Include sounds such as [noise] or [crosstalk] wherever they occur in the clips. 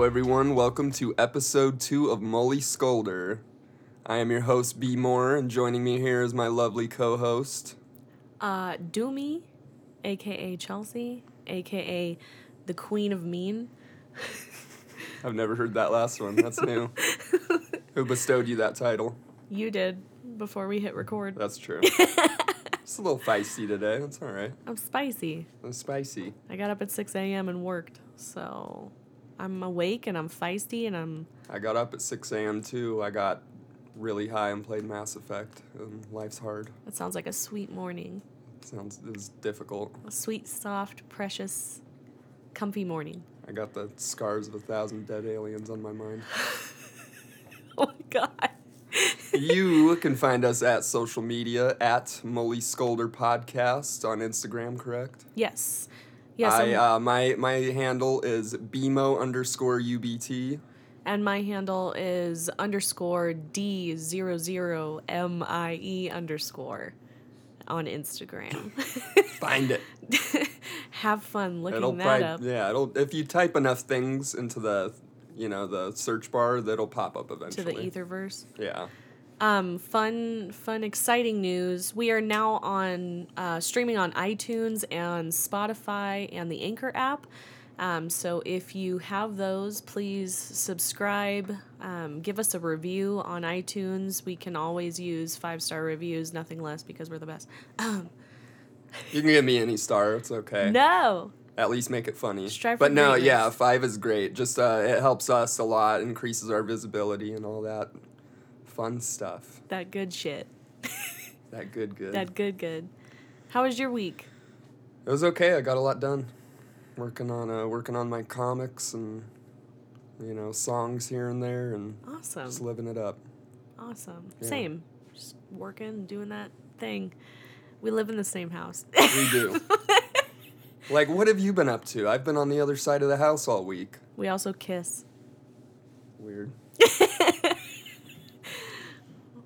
Hello, everyone. Welcome to episode two of Mullyscudler. I am your host, B. Moore, and joining me here is my lovely co host. Uh, Doomy, aka Chelsea, aka the Queen of Mean. [laughs] I've never heard that last one. That's new. [laughs] Who bestowed you that title? You did before we hit record. That's true. [laughs] it's a little feisty today. That's all right. I'm spicy. I'm spicy. I got up at 6 a.m. and worked, so I'm awake and I'm feisty and I'm. I got up at 6 a.m. too. I got really high and played Mass Effect. And life's hard. That sounds like a sweet morning. Sounds it was difficult. A sweet, soft, precious, comfy morning. I got the scars of a thousand dead aliens on my mind. [laughs] Oh my god. you can find us at social media at Mullyscudler Podcast on Instagram, correct? Yes. Yes. I, uh, my my handle is BMO underscore UBT. and my handle is underscore D zero zero M I E underscore on Instagram. [laughs] Find it. Have fun looking It'll that up. yeah. It'll if you type enough things into the you know the search bar, that'll pop up eventually. To the Etherverse. Yeah. Um, fun, fun, exciting news. We are now on uh, streaming on iTunes and Spotify and the Anchor app. Um, so if you have those, please subscribe. Um, give us a review on iTunes. We can always use five star reviews, nothing less, because we're the best. Um, You can give me any star. It's okay. no, At least make it funny. Strive but no, greatness. yeah, five is great. Just uh, it helps us a lot, increases our visibility and all that fun stuff. that good shit. [laughs] That good, good. That good, good. How was your week? It was okay. I got a lot done. Working on uh, working on my comics and you know songs here and there and Awesome. just living it up. Awesome. Yeah. Same. Just working, doing that thing. We live in the same house. We do. [laughs] like, what have you been up to? I've been on the other side of the house all week. we also kiss, Weird. [laughs]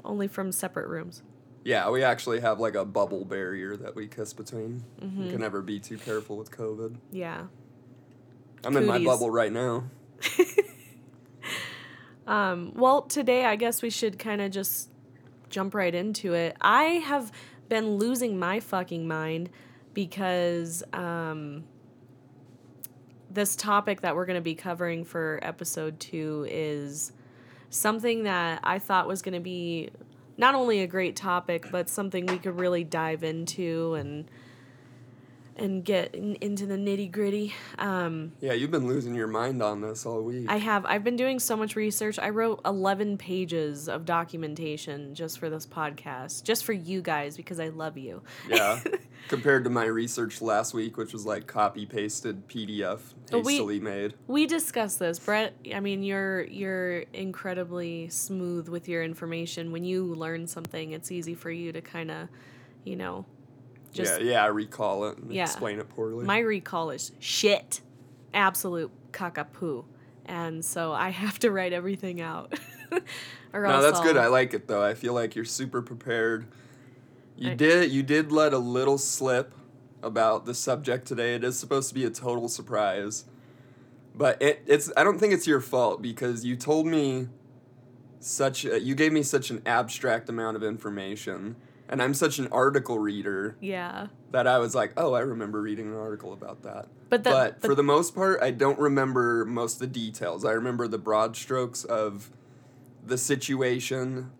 only from separate rooms. Yeah, we actually have like a bubble barrier that we kiss between. Mm-hmm. You can never be too careful with COVID. Yeah. I'm in my bubble right now. [laughs] Um, well, today I guess we should kind of just jump right into it. I have been losing my fucking mind because um, this topic that we're going to be covering for episode two is something that I thought was going to be not only a great topic, but something we could really dive into and and get in, into the nitty gritty. Um, Yeah, you've been losing your mind on this all week. I have. I've been doing so much research. I wrote 11 pages of documentation just for this podcast, just for you guys because I love you. yeah. [laughs] Compared to my research last week, which was like copy pasted PDF But we- hastily made. We discussed this, Brett. I mean, you're you're incredibly smooth with your information. When you learn something, it's easy for you to kind of, you know, just yeah, yeah, I recall it and Yeah. explain it poorly. my recall is shit, absolute cockapoo, and so I [laughs] have to write everything out. [laughs] no, that's good. I'll- I like it though. I feel like you're super prepared. You I- did you did let a little slip about the subject today. It is supposed to be a total surprise. But it, it's I don't think it's your fault because you told me such a, you gave me such an abstract amount of information and I'm such an article reader yeah. that I was like, "Oh, I remember reading an article about that." But the- but but- for the most part, I don't remember most of the details. I remember the broad strokes of the situation,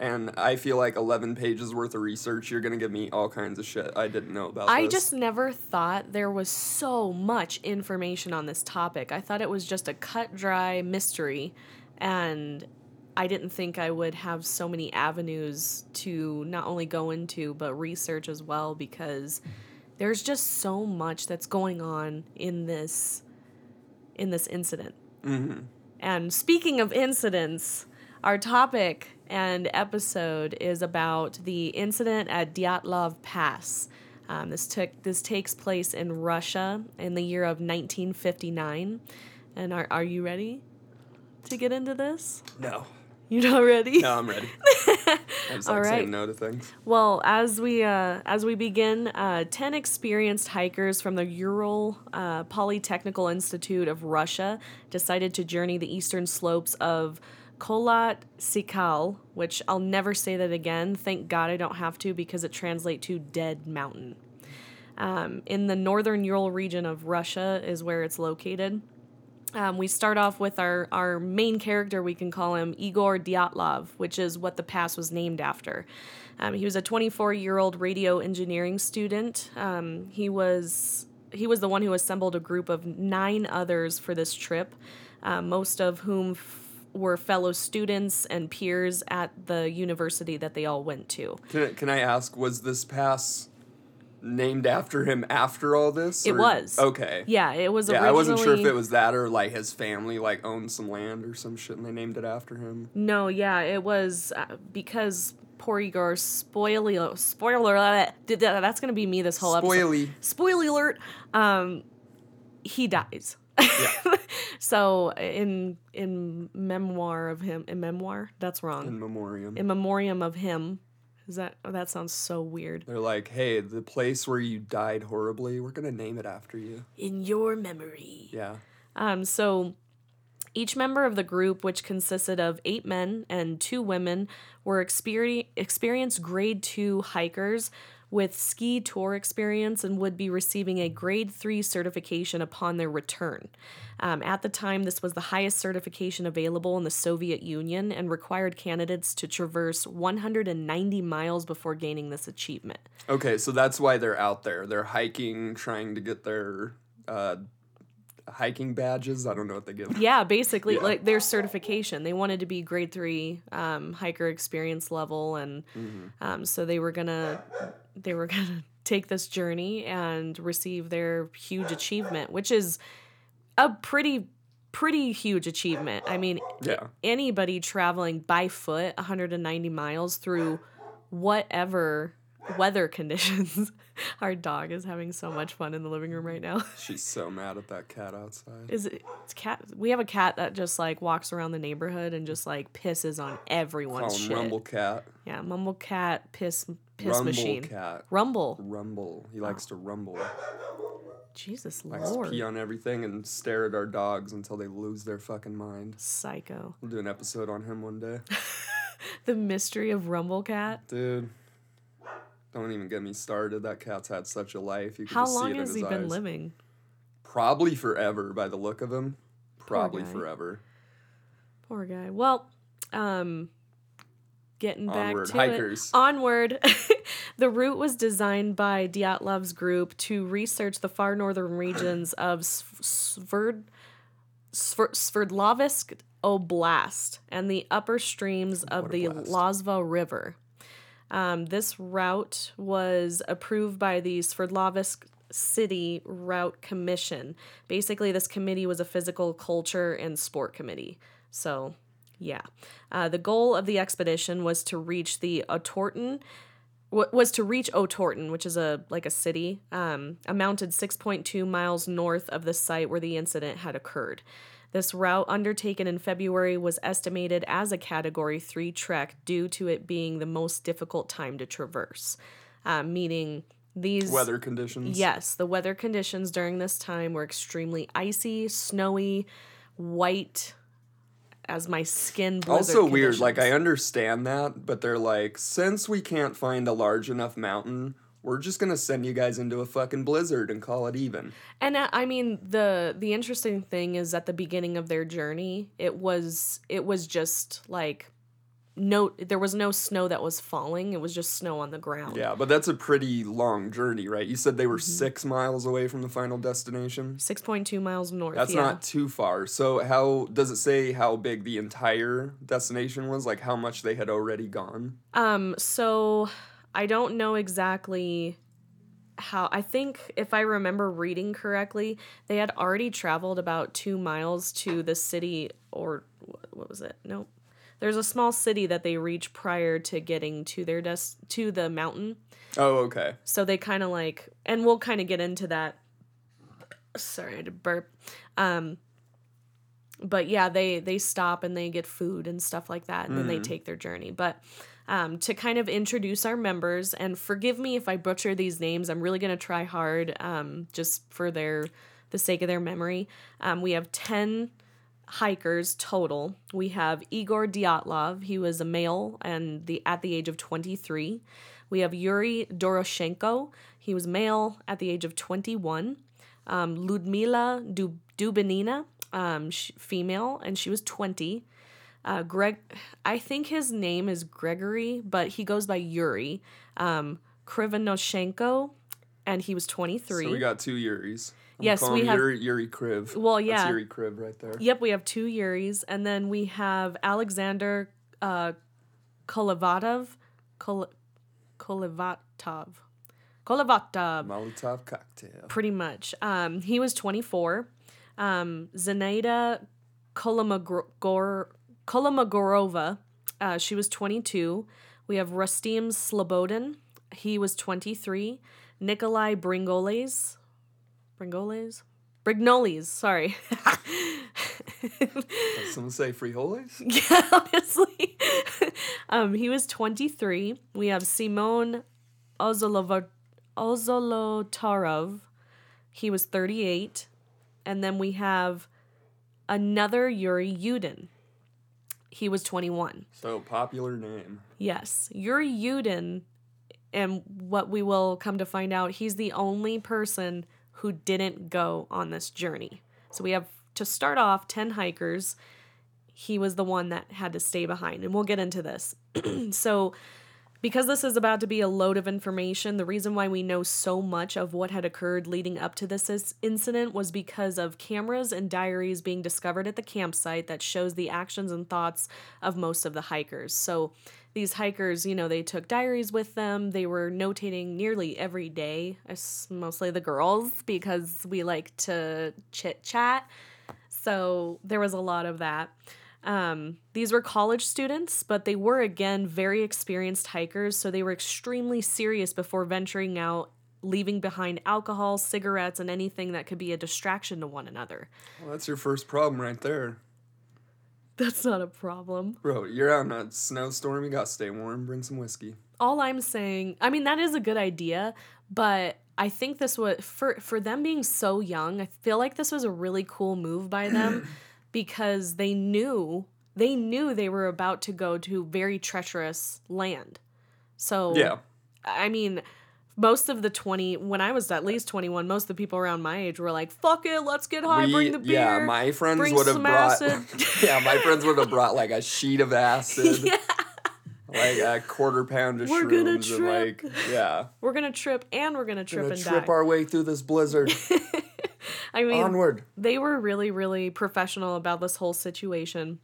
and I feel like 11 pages worth of research, you're going to give me all kinds of shit I didn't know about I this. just never thought there was so much information on this topic. I thought it was just a cut dry mystery, and I didn't think I would have so many avenues to not only go into but research as well because there's just so much that's going on in this in this incident. Mhm. And speaking of incidents, our topic and episode is about the incident at Dyatlov Pass. Um, this took this takes place in Russia in the year of 1959. And are are you ready to get into this? No. You not ready? No, I'm ready. [laughs] All like right. no to things. Well, as we uh, as we begin, uh, ten experienced hikers from the Ural uh, Polytechnical Institute of Russia decided to journey the eastern slopes of Kholat Syakhl, which I'll never say that again. Thank God I don't have to because it translates to dead mountain. Um, in the northern Ural region of Russia is where it's located. Um, we start off with our, our main character, we can call him Igor Dyatlov, which is what the pass was named after. Um, he was a 24 year old radio engineering student. Um, he was he was the one who assembled a group of nine others for this trip, uh, most of whom f- were fellow students and peers at the university that they all went to. Can I, can I ask, was this pass named after him after all this? It was. Okay. Yeah, it was Yeah. I wasn't sure if it was that or like his family like owned some land or some shit and they named it after him. No, yeah, it was uh, because poor Igor. Spoiler, spoiler. alert, th- th- That's gonna be me this whole episode. Spoily. Spoiler alert. Um, he dies. Yeah. [laughs] so in in memoir of him, in memoir, that's wrong. In memoriam. In memoriam of him, is that oh, that sounds so weird? They're like, hey, the place where you died horribly, we're gonna name it after you. In your memory. Yeah. Um, so each member of the group, which consisted of eight men and two women, were experi- experienced grade two hikers with ski tour experience and would be receiving a grade three certification upon their return. Um, at the time, this was the highest certification available in the Soviet Union and required candidates to traverse 190 miles before gaining this achievement. Okay, so that's why they're out there. They're hiking, trying to get their uh, hiking badges. I don't know what they give. Yeah, basically, Yeah. like their certification. They wanted to be grade three um, hiker experience level, and Mm-hmm. um, so they were gonna they were [laughs] gonna take this journey and receive their huge achievement, which is a pretty pretty huge achievement. I mean, Yeah. anybody traveling by foot 190 miles through whatever weather [laughs] conditions. Our dog is having so much fun in the living room right now. [laughs] She's so mad at that cat outside. Is it it's cat? We have a cat that just like walks around the neighborhood and just like pisses on everyone's Call shit. Rumble Cat. Yeah, mumble cat, piss, piss Rumble machine. Cat. Rumble. Rumble. He likes to rumble. Jesus Likes Lord. to pee on everything and stare at our dogs until they lose their fucking mind. Psycho. We'll do an episode on him one day. [laughs] The mystery of Rumble Cat. Dude. Don't even get me started. That cat's had such a life. You can How just see long it in has his he been eyes. living? Probably forever by the look of him. Probably guy. forever. Poor guy. Well, um, getting back Onward, to hikers. it. Onward. [laughs] the route was designed by Dyatlov's group to research the far northern [clears throat] regions of Sv- Sverd, Sverd, Sverdlovsk Oblast and the upper streams of the blast. Lozva River. Um, this route was approved by the Sverdlovsk City Route Commission. Basically, this committee was a physical culture and sport committee. So, yeah. Uh, the goal of the expedition was to reach the Otorten, wa- was to reach Otorten, which is a like a city, um, amounted 6.2 miles north of the site where the incident had occurred. This route, undertaken in February, was estimated as a Category 3 trek due to it being the most difficult time to traverse, uh, meaning these. Weather conditions. Yes, the weather conditions during this time were extremely icy, snowy, white, as my skin Also weird. Like I understand that, but they're like, since we can't find a large enough mountain, we're just gonna send you guys into a fucking blizzard and call it even. And uh, I mean the the interesting thing is at the beginning of their journey, it was it was just like no there was no snow that was falling. It was just snow on the ground. Yeah, but that's a pretty long journey, right? You said they were Mm-hmm. six miles away from the final destination. 6.2 miles north. That's yeah. not too far. So how does it say how big the entire destination was? Like how much they had already gone? Um, so I don't know exactly how I think if I remember reading correctly, they had already traveled about two miles to the city or what was it? Nope. There's a small city that they reach prior to getting to their des- to the mountain. Oh, okay. So they kind of like, and we'll kind of get into that. Sorry, I had to burp. Um, but yeah, they they stop and they get food and stuff like that, and then they take their journey. But um, to kind of introduce our members, and forgive me if I butcher these names. I'm really gonna try hard, um, just for their the sake of their memory. Um, we have ten hikers total. We have Igor Dyatlov. He was a male and the at the age of 23. We have Yuri Doroshenko. He was male at the age of 21. Um, Ludmila Dub- Dubinina, um, female, and she was 20. Uh, Greg, I think his name is Gregory, but he goes by Yuri. Um, Krivonoshenko, and he was 23. So we got two Yuris. I'm Yes, we have- Yuri, Yuri Kriv. Well, yeah. That's Yuri Kriv right there. Yep, we have two Yuris, and then we have Alexander uh, Kolovatov, Kol- Kolovatov, Kolovatov, Molotov cocktail. pretty much. Um, he was 24. Um, Zenaida Kolomogor- Kolomogorova, uh, she was 22. We have Rustem Slobodin, he was 23. Nikolai Bringoles, Bringoles? Brignoles, sorry. [laughs] Did someone say frijoles? [laughs] Yeah, honestly. [laughs] um, he was 23. We have Simon Ozolov- Ozolotarov. He was 38. And then we have another Yuri Yudin. He was 21. So popular name. Yes, Yuri Yudin, and what we will come to find out, he's the only person who didn't go on this journey. So we have to start off 10 hikers. He was the one that had to stay behind, and we'll get into this. [clears throat] so, because this is about to be a load of information, the reason why we know so much of what had occurred leading up to this incident was because of cameras and diaries being discovered at the campsite that shows the actions and thoughts of most of the hikers. So these hikers, you know, they took diaries with them. They were notating nearly every day, mostly the girls because we like to chit chat. So there was a lot of that. Um, these were college students, but they were again very experienced hikers, so they were extremely serious before venturing out, leaving behind alcohol, cigarettes, and anything that could be a distraction to one another. Well, that's your first problem right there. That's not a problem. Bro, you're out in a snowstorm. You got to stay warm. Bring some whiskey. All I'm saying, I mean, that is a good idea, but I think this was for for them being so young. I feel like this was a really cool move by [clears throat] them because they knew they knew they were about to go to very treacherous land. So Yeah. I mean, most of the 20 when I was at least 21, most of the people around my age were like, "Fuck it, let's get high, We- bring the beer." [laughs] Yeah, my friends would have brought. yeah, my friends would have brought like a sheet of acid, [laughs] yeah, like a quarter pound of We're shrooms, gonna and trip. like yeah, we're going to trip and we're going to trip gonna and trip die. our way through this blizzard. [laughs] I mean, Onward. they were really really professional about this whole situation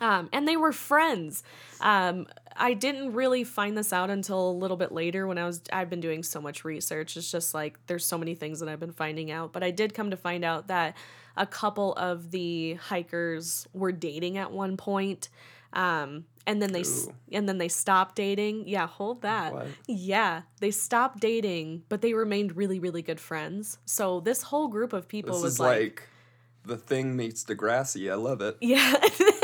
um, and they were friends um, i didn't really find this out until a little bit later when i was i've been doing so much research it's just like there's so many things that i've been finding out but i did come to find out that a couple of the hikers were dating at one point um, and then they Ooh. and then they stopped dating yeah hold that What? yeah they stopped dating but they remained really really good friends so this whole group of people This was is like like, the thing meets Degrassi. I love it. yeah. [laughs]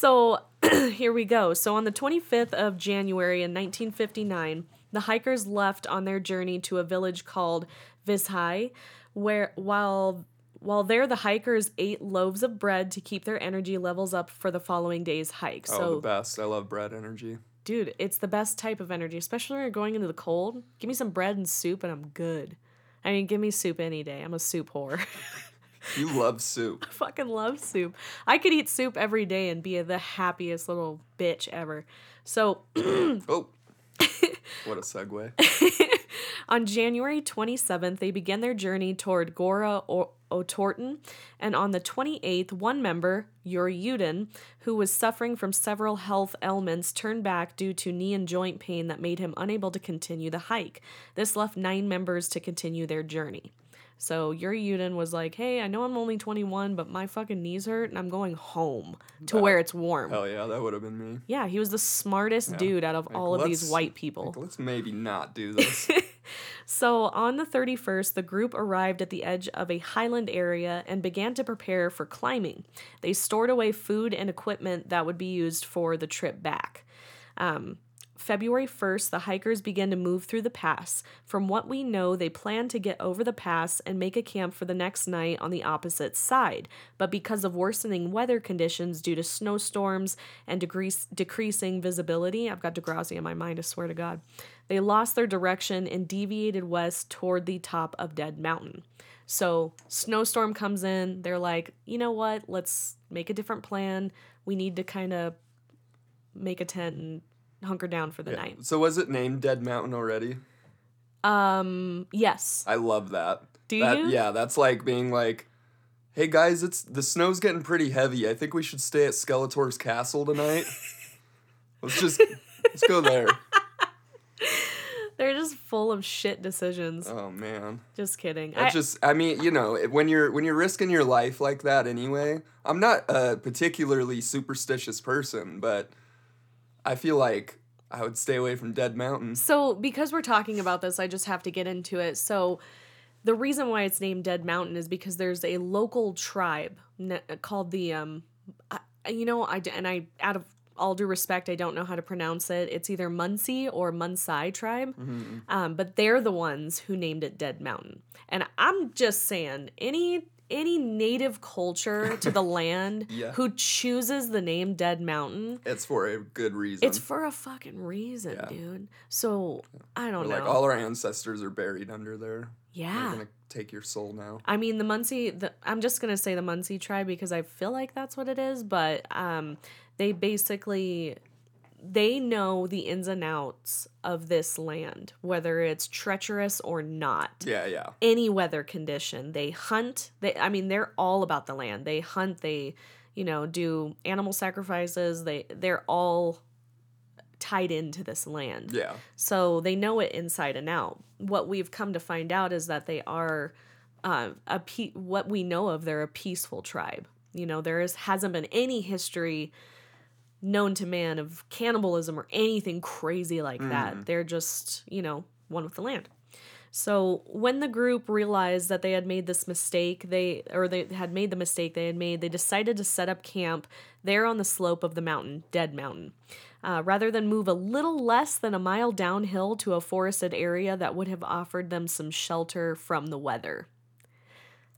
so [clears throat] here we go. So on the 25th of January in 1959, the hikers left on their journey to a village called Vizhai, where while while there the hikers ate loaves of bread to keep their energy levels up for the following day's hike. Oh, so the best. I love bread energy. dude, it's the best type of energy, especially when you're going into the cold. Give me some bread and soup and I'm good. I mean, give me soup any day. I'm a soup whore. [laughs] You love soup. [laughs] I fucking love soup. I could eat soup every day and be the happiest little bitch ever. So [clears throat] Oh, [laughs] what a segue. [laughs] on January 27th, they began their journey toward Gora o- Otorten. And on the 28th, one member, Yuri Yudin, who was suffering from several health ailments, turned back due to knee and joint pain that made him unable to continue the hike. This left nine members to continue their journey. So Yuri Yudin was like, hey, I know I'm only 21, but my fucking knees hurt and I'm going home to where it's warm. Hell yeah, that would have been me. Yeah, he was the smartest dude out of Like, all of these white people. Like, let's maybe not do [laughs] this. So on the 31st, the group arrived at the edge of a highland area and began to prepare for climbing. They stored away food and equipment that would be used for the trip back. Um, February 1st, the hikers began to move through the pass. From what we know, they plan to get over the pass and make a camp for the next night on the opposite side. But because of worsening weather conditions due to snowstorms and decreasing visibility, I've got Degrassi in my mind, I swear to God, they lost their direction and deviated west toward the top of Dead Mountain. So, snowstorm comes in. They're like, you know what? Let's make a different plan. We need to kind of make a tent and hunker down for the night. So was it named Dead Mountain already? Um, yes. I love that. Do That- you? Yeah, that's like being like, "Hey guys, it's the snow's getting pretty heavy. I think we should stay at Skeletor's castle tonight. [laughs] let's just let's go there." [laughs] They're just full of shit decisions. Oh man. Just kidding. I I, just I mean, you know, when you're when you're risking your life like that anyway. I'm not a particularly superstitious person, but I feel like I would stay away from Dead Mountain. so because we're talking about this, I just have to get into it. So the reason why it's named Dead Mountain is because there's a local tribe ne- called the um, I, you know, I and I out of all due respect, I don't know how to pronounce it. It's either Muncie or Munsai tribe, um, but they're the ones who named it Dead Mountain. And I'm just saying, any any native culture to the [laughs] land Yeah. who chooses the name Dead Mountain, It's for a good reason. it's for a fucking reason, Yeah. dude. So I don't We're know. like all our ancestors are buried under there. yeah. They're gonna take your soul now. I mean the Muncie the I'm just gonna say the Muncie tribe because I feel like that's what it is, but um they basically they know the ins and outs of this land, whether it's treacherous or not. Yeah, yeah. Any weather condition. They hunt. They I mean they're all about the land. They hunt, they, you know, do animal sacrifices. They they're all tied into this land. Yeah. So they know it inside and out. What we've come to find out is that they are uh, a pe- what we know of. They're a peaceful tribe. You know, there is hasn't been any history known to man of cannibalism or anything crazy like that. They're just you know one with the land. So when the group realized that they had made this mistake, they or they had made the mistake they had made, they decided to set up camp there on the slope of the mountain, Dead Mountain, uh, rather than move a little less than a mile downhill to a forested area that would have offered them some shelter from the weather.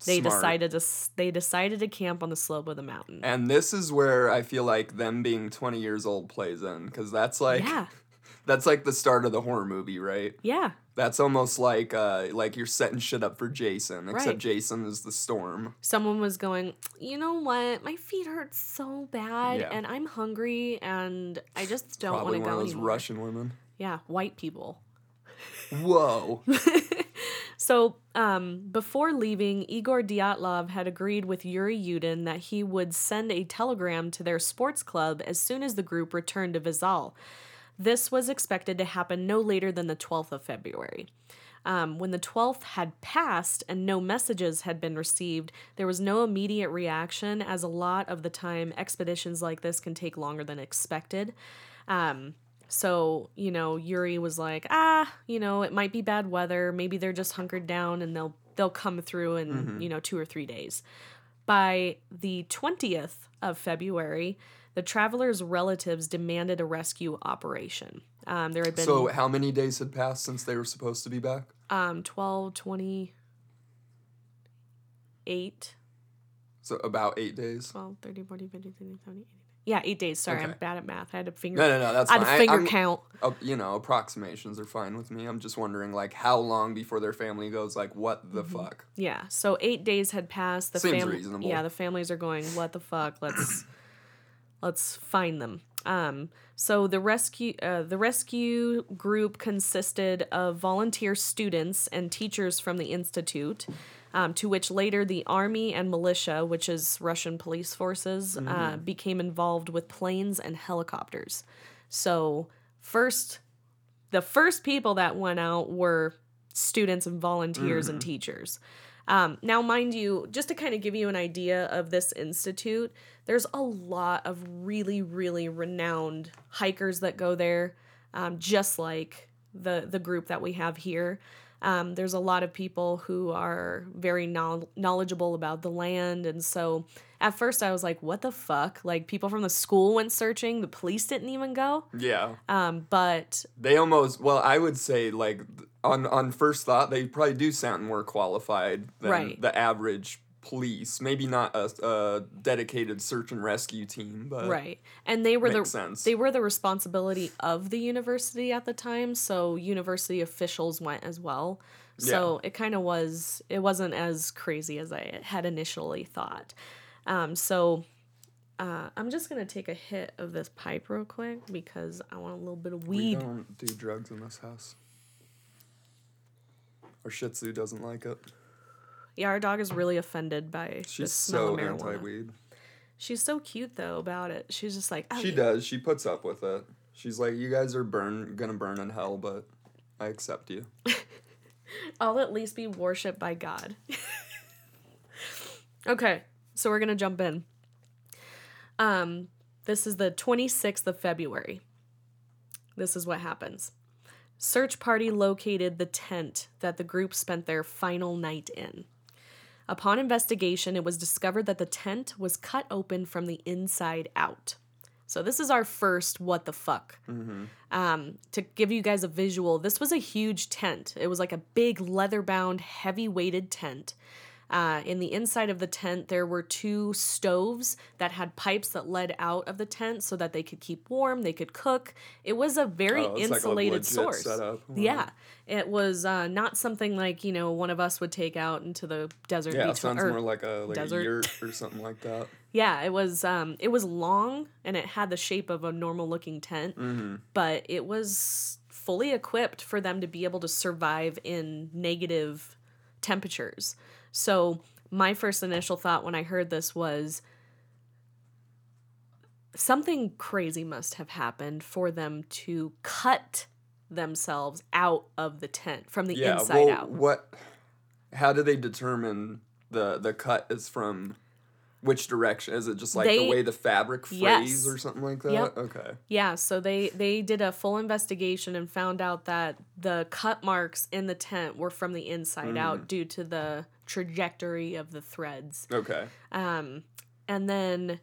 They Smart. decided to they decided to camp on the slope of the mountain. And this is where I feel like them being 20 years old plays in because that's like yeah, [laughs] that's like the start of the horror movie, right? yeah. That's almost like uh like you're setting shit up for Jason, except Right. Jason is the storm. someone was going, you know what? My feet hurt so bad, Yeah. and I'm hungry, and I just don't want Probably to one go of those anymore. Russian women. Yeah, white people. Whoa. [laughs] So, um, before leaving, Igor Dyatlov had agreed with Yuri Yudin that he would send a telegram to their sports club as soon as the group returned to Vizhai. This was expected to happen no later than the 12th of February. Um, when the 12th had passed and no messages had been received, there was no immediate reaction, as a lot of the time expeditions like this can take longer than expected. Um, so, you know, Yuri was like, ah, you know, it might be bad weather. Maybe they're just hunkered down and they'll they'll come through in, you know, two or three days. By the 20th of February, the travelers' relatives demanded a rescue operation. Um, there had been so how many days had passed since they were supposed to be back? um, 12, 28, So about eight days. 12, 30, 40, 50, 60, 70, 80. Yeah, eight days. Sorry, I'm bad at math. I had a finger. No, no, no. That's I had fine. a finger I'm- count. uh, you know, approximations are fine with me. I'm just wondering, like, how long before their family goes, like, what the fuck? Yeah. So eight days had passed. The Seems fam- reasonable. Yeah, the families are going, what the fuck? Let's let's find them. Um, so the rescue uh, the rescue group consisted of volunteer students and teachers from the institute, um, to which later the army and militia, which is Russian police forces, uh, became involved with planes and helicopters. So first, the first people that went out were students and volunteers and teachers. Um, now, mind you, just to kind of give you an idea of this institute, there's a lot of really, really renowned hikers that go there, um, just like the the group that we have here. Um, there's a lot of people who are very knowl- knowledgeable about the land. And so at first I was like, what the fuck? Like people from the school went searching, the police didn't even go. Yeah. Um, but They almost well, I would say like on on first thought, they probably do sound more qualified than Right. the average police. Maybe not a, a dedicated search and rescue team, but right and they were the sense. they were the responsibility of the university at the time so university officials went as well so it kind of was it wasn't as crazy as i had initially thought um, so uh, i'm just gonna take a hit of this pipe real quick because i want a little bit of weed. we don't do drugs in this house. Our Shih Tzu doesn't like it. Yeah our dog is really offended by the She's smell so of marijuana anti-weed. she's so cute though about it she's just like oh, She yeah. does. She puts up with it. She's like, "You guys are burn gonna burn in hell, but I accept you." [laughs] I'll at least be worshipped by God. [laughs] okay, so we're gonna jump in. Um, this is the 26th of February. This is what happens. Search party located the tent that the group spent their final night in. Upon investigation, it was discovered that the tent was cut open from the inside out. So this is our first what the fuck. Um, to give you guys a visual, this was a huge tent. It was like a big leather bound, heavy weighted tent. Uh, in the inside of the tent, there were two stoves that had pipes that led out of the tent so that they could keep warm, they could cook. It was a very Oh, it's like a insulated source. Wow. Yeah, it was uh, not something like you know one of us would take out into the desert. Yeah, it sounds or- more like a like desert. a yurt [laughs] or something like that. yeah, it was um it was long and it had the shape of a normal looking tent, Mm-hmm. but it was fully equipped for them to be able to survive in negative temperatures. So, my first initial thought when I heard this was something crazy must have happened for them to cut themselves out of the tent from the Yeah, inside well, out. what? How do they determine the the cut is from which direction? Is it just like They- the way the fabric frays Yes. or something like that? Yep. Okay. Yeah, so they they did a full investigation and found out that the cut marks in the tent were from the inside Mm. out due to the trajectory of the threads. Okay. Um, and then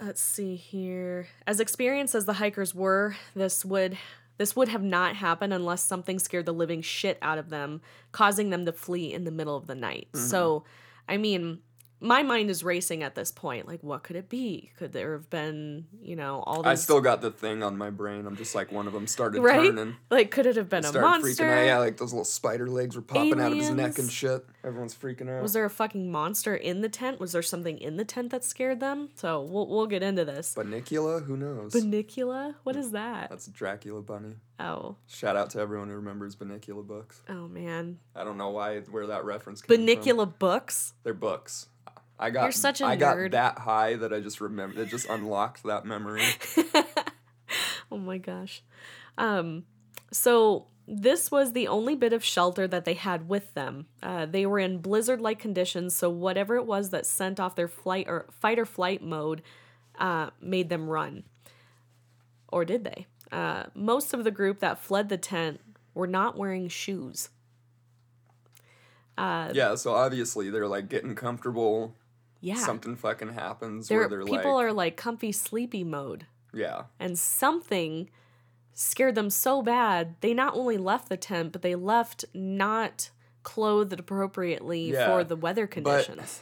let's see here. As experienced as the hikers were, this would this would have not happened unless something scared the living shit out of them, causing them to flee in the middle of the night. Mm-hmm. So, I mean, my mind is racing at this point. Like, what could it be? Could there have been, you know, all these I still got the thing on my brain. I'm just like one of them started right? turning. Like, could it have been a monster? freaking out. Yeah, like those little spider legs were popping out of his neck and shit. Everyone's freaking out. Was there a fucking monster in the tent? Was there something in the tent that scared them? So we'll we'll get into this. Bunnicula? Who knows? Bunnicula? What is that? That's Dracula Bunny. Oh, Shout out to everyone who remembers Bunnicula books. oh man, I don't know why where that reference came from. Bunnicula books. They're books. I got You're such a I got that high that I just remember it just unlocked that memory. [laughs] Oh my gosh. Um, so this was the only bit of shelter that they had with them. Uh, they were in blizzard-like conditions, so whatever it was that sent off their flight or fight or flight mode uh, made them run. Or did they? Uh, most of the group that fled the tent were not wearing shoes. yeah, so obviously they're like getting comfortable. Yeah, Something fucking happens they're, where they're like people like are like comfy sleepy mode. Yeah. and something scared them so bad they not only left the tent but they left not clothed appropriately Yeah, for the weather conditions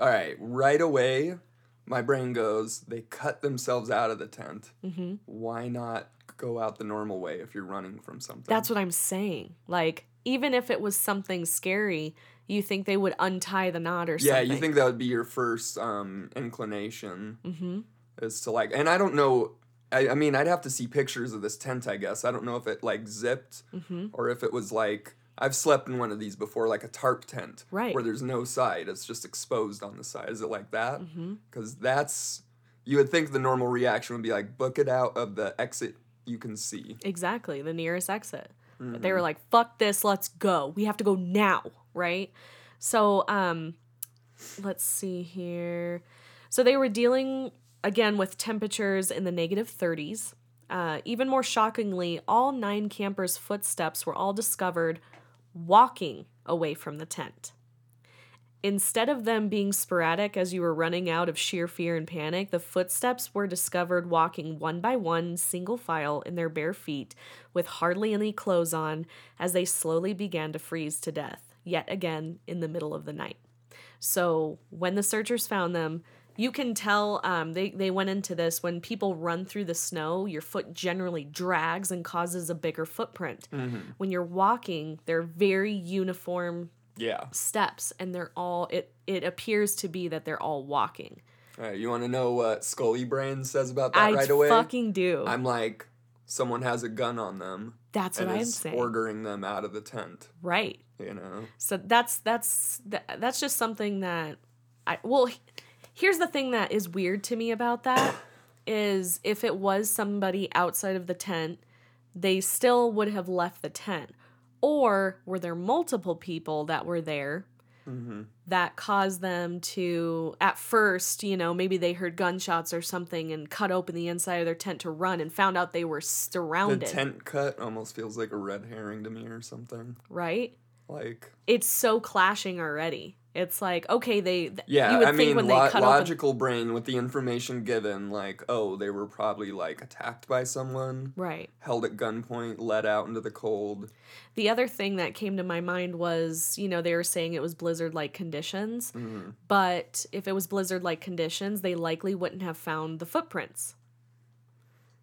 Alright, right away my brain goes, they cut themselves out of the tent. hmm Why not go out the normal way if you're running from something? that's what i'm saying like even if it was something scary you think they would untie the knot or Yeah, something Yeah, you think that would be your first um inclination mm-hmm. is to like and I don't know I, I mean I'd have to see pictures of this tent, I guess. I don't know if it like zipped Mm-hmm. or if it was like I've slept in one of these before, like a tarp tent, Right. Where there's no side; it's just exposed on the side. Is it like that? Mm-hmm. Because that's you would think the normal reaction would be like book it out of the exit you can see. exactly the nearest exit But Mm-hmm. they were like fuck this let's go we have to go now right? So um let's see here. So they were dealing again with temperatures in the negative 30s uh, even more shockingly all nine campers footsteps were all discovered walking away from the tent. Instead of them being sporadic as you were running out of sheer fear and panic, the footsteps were discovered walking one by one, single file, in their bare feet, with hardly any clothes on, as they slowly began to freeze to death, yet again in the middle of the night. So when the searchers found them, you can tell um, they, they went into this when people run through the snow, your foot generally drags and causes a bigger footprint. When you're walking, they're very uniform Yeah. steps and they're all it it appears to be that they're all walking. All right. You want to know what Scully Brain says about that I right away? I fucking do. I'm like, someone has a gun on them That's what I'm saying. ordering them out of the tent. right. You know. So that's that's that, that's just something that I well here's the thing that is weird to me about that [coughs] is if it was somebody outside of the tent, they still would have left the tent. Or were there multiple people that were there Mm-hmm. that caused them to at first, you know, maybe they heard gunshots or something and cut open the inside of their tent to run and found out they were surrounded? The tent cut almost feels like a red herring to me or something. right? Like, It's so clashing already. It's like, okay, they th- yeah, you would I think mean, when lo- they cut open logical brain with the information given, like, oh, they were probably like attacked by someone, Right. held at gunpoint, let out into the cold. The other thing that came to my mind was, you know, they were saying it was blizzard like conditions, Mm-hmm. but if it was blizzard like conditions, they likely wouldn't have found the footprints.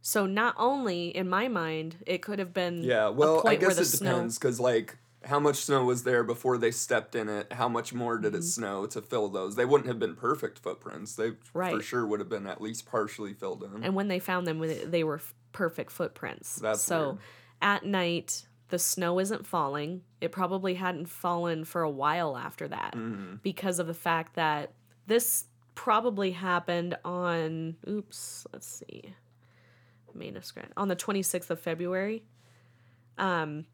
So not only in my mind, it could have been Yeah, well, I guess it depends because, like, how much snow was there before they stepped in it? How much more did Mm-hmm. it snow to fill those? They wouldn't have been perfect footprints. They for sure would have been at least partially filled in. and when they found them they were f- perfect footprints That's so weird. at night the snow isn't falling it probably hadn't fallen for a while after that Mm-hmm. because of the fact that this probably happened on oops let's see manuscript on the 26th of february um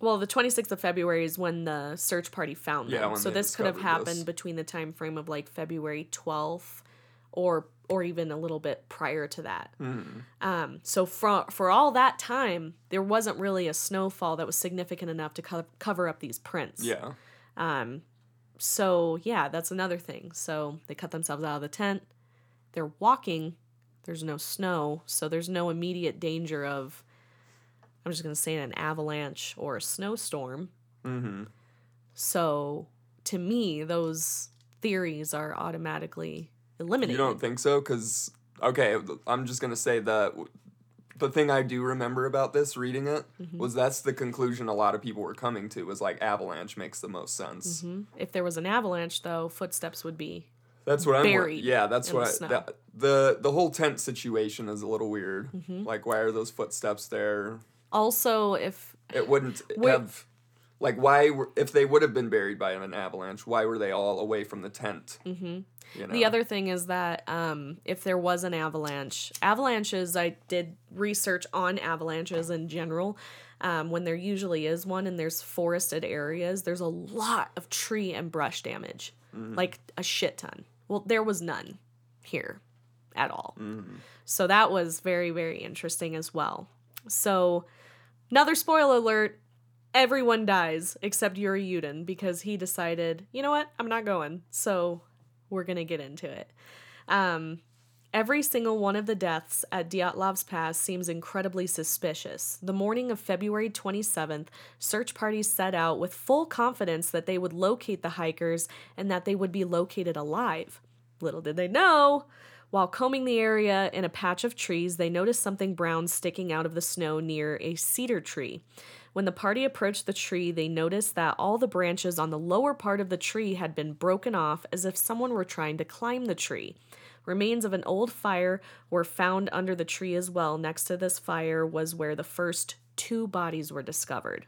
well the 26th of february is when the search party found Yeah, them so this could have discovered this. happened between the time frame of like february 12th or or even a little bit prior to that Mm-hmm. um, so for for all that time, there wasn't really a snowfall that was significant enough to co- cover up these prints. Yeah. Um, so yeah, that's another thing. So they cut themselves out of the tent. They're walking. There's no snow, so there's no immediate danger of. I'm just gonna say an avalanche or a snowstorm. Mm-hmm. So to me, those theories are automatically eliminated. You don't think so? Because okay, I'm just gonna say that the thing I do remember about this reading it Mm-hmm. was that's the conclusion a lot of people were coming to was like avalanche makes the most sense. Mhm. If there was an avalanche, though, footsteps would be That's what I'm. Yeah, that's what the I, that, the the whole tent situation is a little weird. Mm-hmm. Like, why are those footsteps there? Also if It wouldn't Where- have. Like, why were if they would have been buried by an avalanche? Why were they all away from the tent? Mm-hmm. You know? The other thing is that um, if there was an avalanche, avalanches, I did research on avalanches in general. Um, when there usually is one and there's forested areas, there's a lot of tree and brush damage, like a shit ton. Well, there was none here at all. So that was very, very interesting as well. So, another spoiler alert everyone dies except Yuri Yudin because he decided, you know what, I'm not going. So we're gonna get into it. Um, every single one of the deaths at Dyatlov's Pass seems incredibly suspicious. The morning of February 27th, search parties set out with full confidence that they would locate the hikers and that they would be located alive. Little did they know. While combing the area in a patch of trees, they noticed something brown sticking out of the snow near a cedar tree. When the party approached the tree, they noticed that all the branches on the lower part of the tree had been broken off as if someone were trying to climb the tree. Remains of an old fire were found under the tree as well. Next to this fire was where the first two bodies were discovered.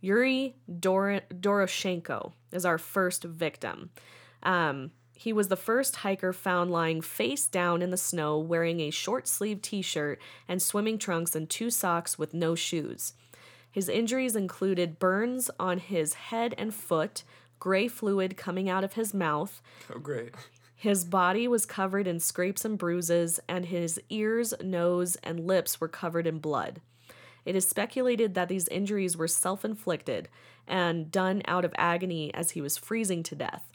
Yuri Dor- Doroshenko is our first victim. Um, he was the first hiker found lying face down in the snow wearing a short sleeved t shirt and swimming trunks and two socks with no shoes. His injuries included burns on his head and foot, gray fluid coming out of his mouth. oh great. His body was covered in scrapes and bruises, and his ears, nose, and lips were covered in blood. It is speculated that these injuries were self inflicted and done out of agony as he was freezing to death.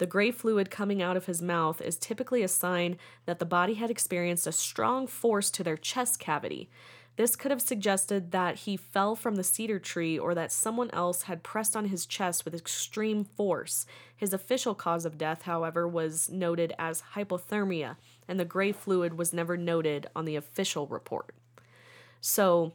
The gray fluid coming out of his mouth is typically a sign that the body had experienced a strong force to their chest cavity. This could have suggested that he fell from the cedar tree or that someone else had pressed on his chest with extreme force. His official cause of death, however, was noted as hypothermia, and the gray fluid was never noted on the official report. So,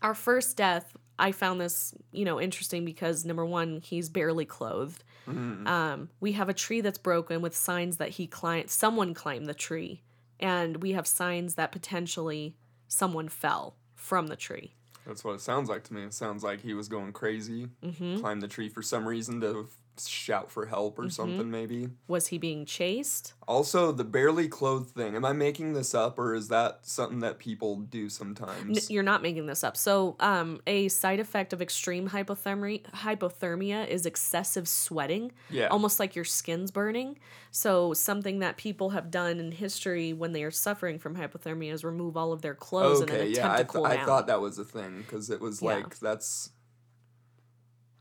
our first death, I found this, you know, interesting because number one, he's barely clothed. Um, we have a tree that's broken with signs that he climbed, someone climbed the tree, and we have signs that potentially someone fell from the tree. That's what it sounds like to me. It sounds like he was going crazy, Mm-hmm. climbed the tree for some reason to shout for help or Mm-hmm. something, maybe. Was he being chased? Also, the barely clothed thing. Am I making this up or is that something that people do sometimes? N- You're not making this up. So, um, a side effect of extreme hypothermia hypothermia is excessive sweating, yeah. almost like your skin's burning. So, something that people have done in history when they are suffering from hypothermia is remove all of their clothes in an okay, attempt yeah. I, to th- cool I down. thought that was a thing because it was Yeah. like, that's.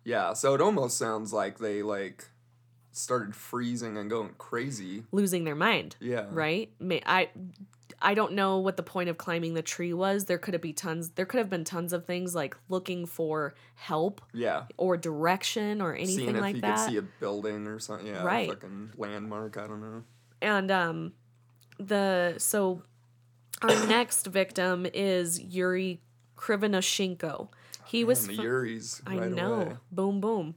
Yeah, so it almost sounds like they like started freezing and going crazy. Losing their mind. Yeah. right May, i i don't know what the point of climbing the tree was there could have been tons there could have been tons of things like looking for help Yeah. or direction or anything Seeing if like you that could see a building or something. Yeah. Right. A fucking landmark. I don't know. and um the so our next victim is yuri krivonoshenko he was And fo- the. I right know. Away. Boom, boom.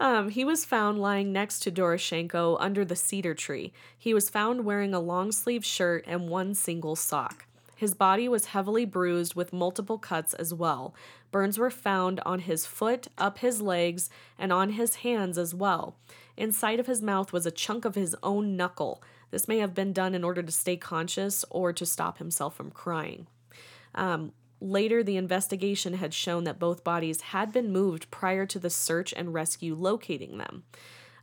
um, he was found lying next to Doroshenko under the cedar tree. He was found wearing a long sleeve shirt and one single sock. His body was heavily bruised with multiple cuts as well. Burns were found on his foot, up his legs, and on his hands as well. Inside of his mouth was a chunk of his own knuckle. This may have been done in order to stay conscious or to stop himself from crying. Um, later, the investigation had shown that both bodies had been moved prior to the search and rescue locating them.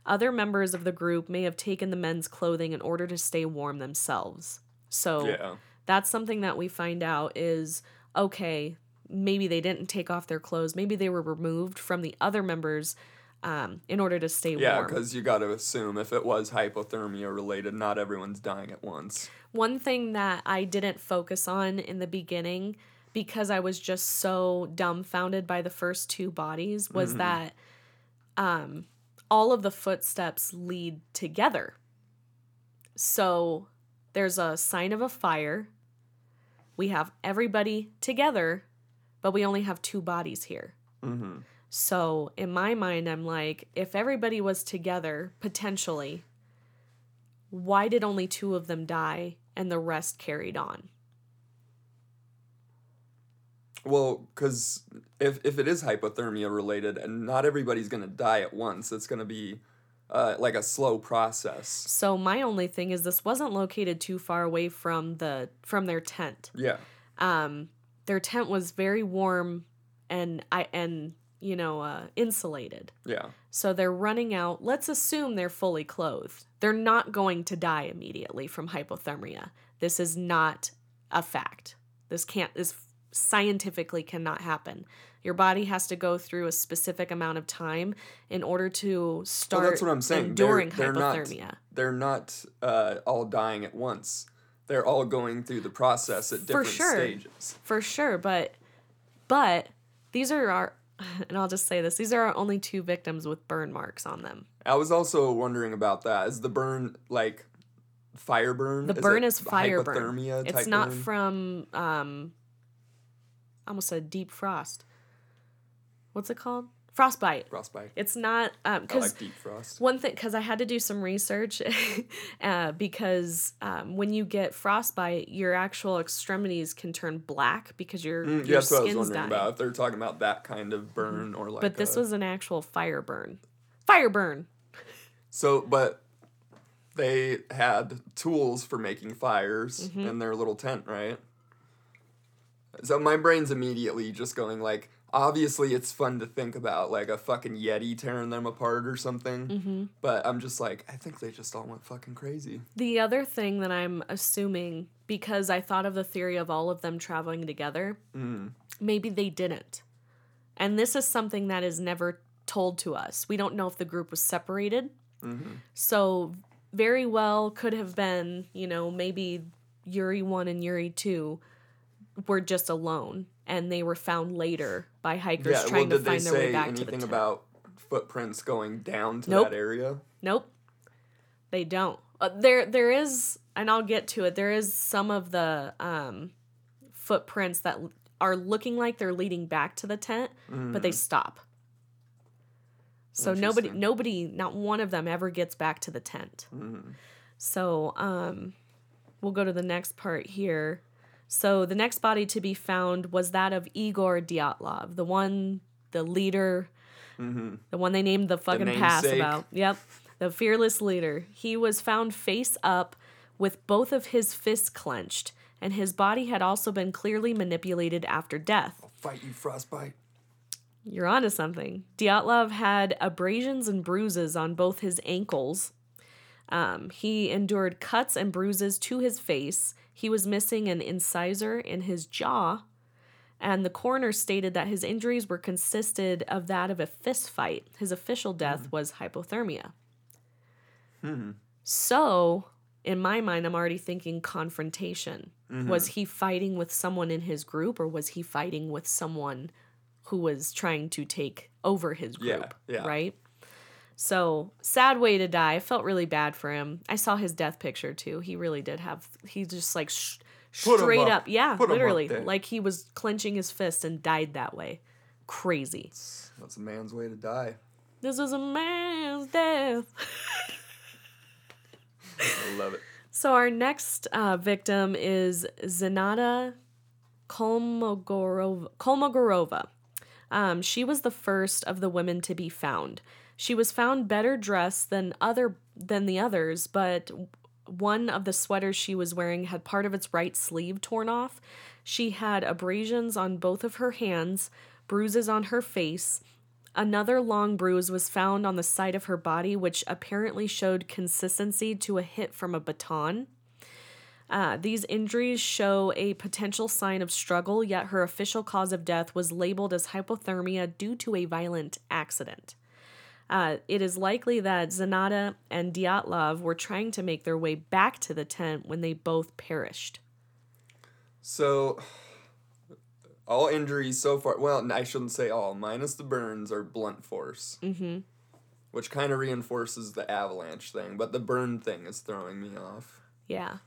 Other members of the group may have taken the men's clothing in order to stay warm themselves. So Yeah. that's something that we find out is okay, maybe they didn't take off their clothes, maybe they were removed from the other members um, in order to stay Yeah, warm. Yeah, because you got to assume if it was hypothermia related, not everyone's dying at once. One thing that I didn't focus on in the beginning because I was just so dumbfounded by the first two bodies was that um, all of the footsteps lead together. So there's a sign of a fire. We have everybody together, but we only have two bodies here. Mm-hmm. So in my mind, I'm like, if everybody was together, potentially, why did only two of them die and the rest carried on? Well, because if, if it is hypothermia related and not everybody's going to die at once, it's going to be uh, like a slow process. So my only thing is this wasn't located too far away from the from their tent. Yeah. Um, their tent was very warm and I and you know uh, insulated. Yeah. So they're running out. Let's assume they're fully clothed. They're not going to die immediately from hypothermia. This is not a fact. This can't this scientifically cannot happen. Your body has to go through a specific amount of time in order to start Well, that's what I'm saying. They're- they're not- hypothermia. They're not uh, all dying at once. They're all going through the process at different stages. For sure. stages. For sure, but but these are our [laughs] and I'll just say this, these are our only two victims with burn marks on them. I was also wondering about that. Is the burn like fire burn? The burn is fire burn. It's not burn? from um almost a deep frost. What's it called? Frostbite. frostbite. It's not um because like deep frost. one thing because I had to do some research [laughs] uh, because um, when you get frostbite, your actual extremities can turn black because your Mm, yeah, your that's what I was skin's wondering dying. about. If they're talking about that kind of burn or like. but this a- was an actual fire burn. Fire burn. so, but they had tools for making fires Mm-hmm. in their little tent, right? So my brain's immediately just going like, obviously it's fun to think about like a fucking yeti tearing them apart or something. Mm-hmm. But I'm just like, I think they just all went fucking crazy. The other thing that I'm assuming, because I thought of the theory of all of them traveling together, Mm. maybe they didn't. And this is something that is never told to us. We don't know if the group was separated. Mm-hmm. So, very well could have been, you know, maybe Yuri 1 and Yuri 2 were just alone and they were found later by hikers Yeah. Well, trying to find their way back to the anything tent. about footprints going down to Nope. that area? Nope. They don't. Uh, there there is and I'll get to it. There is some of the um footprints that are looking like they're leading back to the tent, but they stop. So nobody nobody not one of them ever gets back to the tent. Mm-hmm. So um we'll go to the next part here. So the next body to be found was that of Igor Dyatlov, the one the leader Mm-hmm. the one they named the fucking pass about. Yep. The fearless leader. He was found face up with both of his fists clenched, and his body had also been clearly manipulated after death. I'll fight you, frostbite. You're onto something. Dyatlov had abrasions and bruises on both his ankles. Um, he endured cuts and bruises to his face. He was missing an incisor in his jaw. And the coroner stated that his injuries were consisted of that of a fist fight. His official death hmm. was hypothermia. Hmm. So, in my mind, I'm already thinking confrontation. Mm-hmm. Was he fighting with someone in his group, or was he fighting with someone who was trying to take over his Yeah, group? yeah. Right? So, sad way to die. I felt really bad for him. I saw his death picture too. He really did have, he just like sh- straight up. up. Yeah, Put up literally. there. Like he was clenching his fist and died that way. Crazy. That's a man's way to die. This is a man's death. I love it. [laughs] So our next uh, victim is Zenata Kolmogorova. Kolmogorova. Um, she was the first of the women to be found. She was found better dressed than other than the others, but one of the sweaters she was wearing had part of its right sleeve torn off. She had abrasions on both of her hands, bruises on her face. Another long bruise was found on the side of her body, which apparently showed consistency to a hit from a baton. Uh, these injuries show a potential sign of struggle, yet her official cause of death was labeled as hypothermia due to a violent accident. Uh, it is likely that Zanata and Dyatlov were trying to make their way back to the tent when they both perished. So, all injuries so far, well, I shouldn't say all, minus the burns, are blunt force. Mm-hmm. Which kind of reinforces the avalanche thing, but the burn thing is throwing me off. Yeah.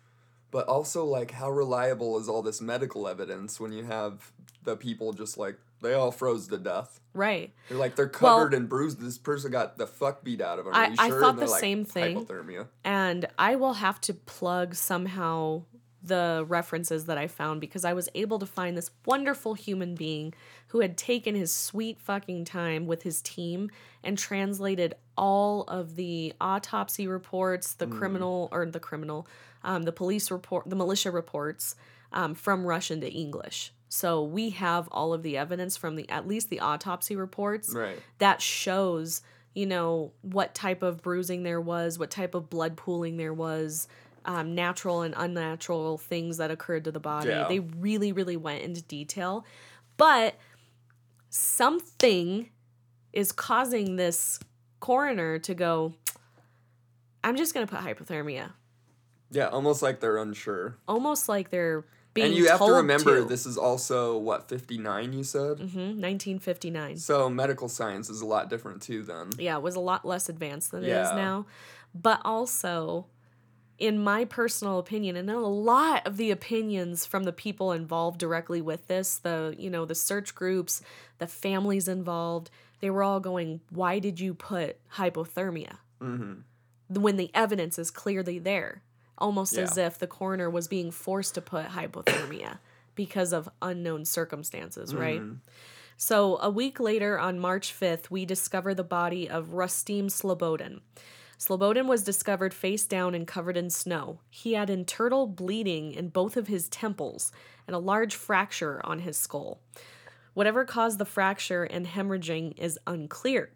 But also, like, how reliable is all this medical evidence when you have the people just like, they all froze to death? Right. They're like, they're Well- covered in bruises. This person got the fuck beat out of them. I- Are you I sure? thought the like, same thing. Hypothermia. And I will have to plug somehow the references that I found because I was able to find this wonderful human being who had taken his sweet fucking time with his team and translated all of the autopsy reports, the criminal or the criminal, um, the police report, the militia reports um, from Russian to English. So we have all of the evidence from the at least the autopsy reports Right. that shows you know what type of bruising there was what type of blood pooling there was um, natural and unnatural things that occurred to the body Yeah. they really really went into detail but something is causing this coroner to go i'm just going to put hypothermia Yeah, almost like they're unsure. almost like they're being and you have to remember to. this is also, what, 59 you said? Mhm, 1959 So medical science is a lot different too then. yeah, it was a lot less advanced than it Yeah. is now. But also, in my personal opinion, and a lot of the opinions from the people involved directly with this, the you know, the search groups, the families involved, they were all going, Why did you put hypothermia? Mm-hmm. When the evidence is clearly there. Almost as if the coroner was being forced to put hypothermia [coughs] because of unknown circumstances, right? Mm-hmm. So, a week later, on March 5th, we discover the body of Rustem Slobodin. Slobodin was discovered face down and covered in snow. He had internal bleeding in both of his temples and a large fracture on his skull. Whatever caused the fracture and hemorrhaging is unclear,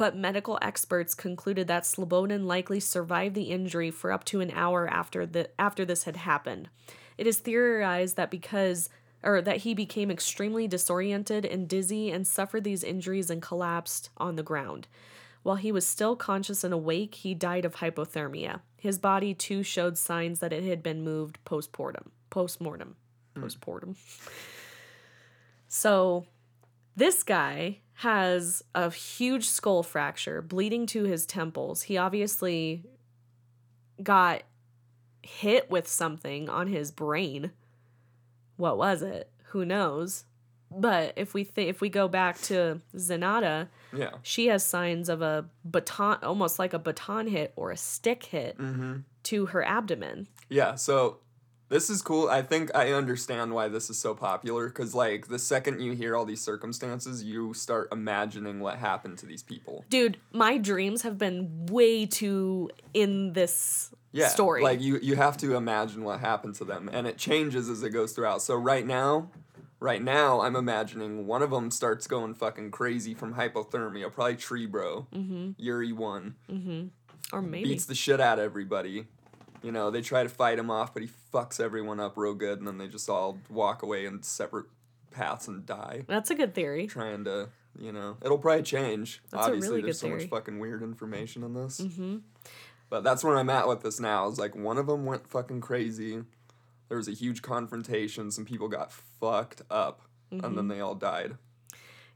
but medical experts concluded that Slobodin likely survived the injury for up to an hour after the after this had happened. It is theorized that because or that he became extremely disoriented and dizzy and suffered these injuries and collapsed on the ground. While he was still conscious and awake, he died of hypothermia. His body too showed signs that it had been moved postmortem. Postmortem. Hmm. Postmortem. So, this guy has a huge skull fracture, bleeding to his temples. He obviously got hit with something on his brain. What was it? Who knows? But if we th- if we go back to Zenata, Yeah. she has signs of a baton, almost like a baton hit or a stick hit Mm-hmm. to her abdomen. Yeah, so this is cool. I think I understand why this is so popular because, like, the second you hear all these circumstances, you start imagining what happened to these people. Dude, my dreams have been way too in this Yeah, story. like you you have to imagine what happened to them, and it changes as it goes throughout. So right now, right now, I'm imagining one of them starts going fucking crazy from hypothermia, probably Tree Bro, mm-hmm. Yuri one, or maybe. beats the shit out of everybody. You know, they try to fight him off, but he fucks everyone up real good, and then they just all walk away in separate paths and die. That's a good theory. Trying to, you know, it'll probably change. That's a Obviously, really there's so much fucking weird information in this. Mm-hmm. But that's where I'm at with this now. Is like one of them went fucking crazy. There was a huge confrontation. Some people got fucked up, and Mm-hmm. then they all died.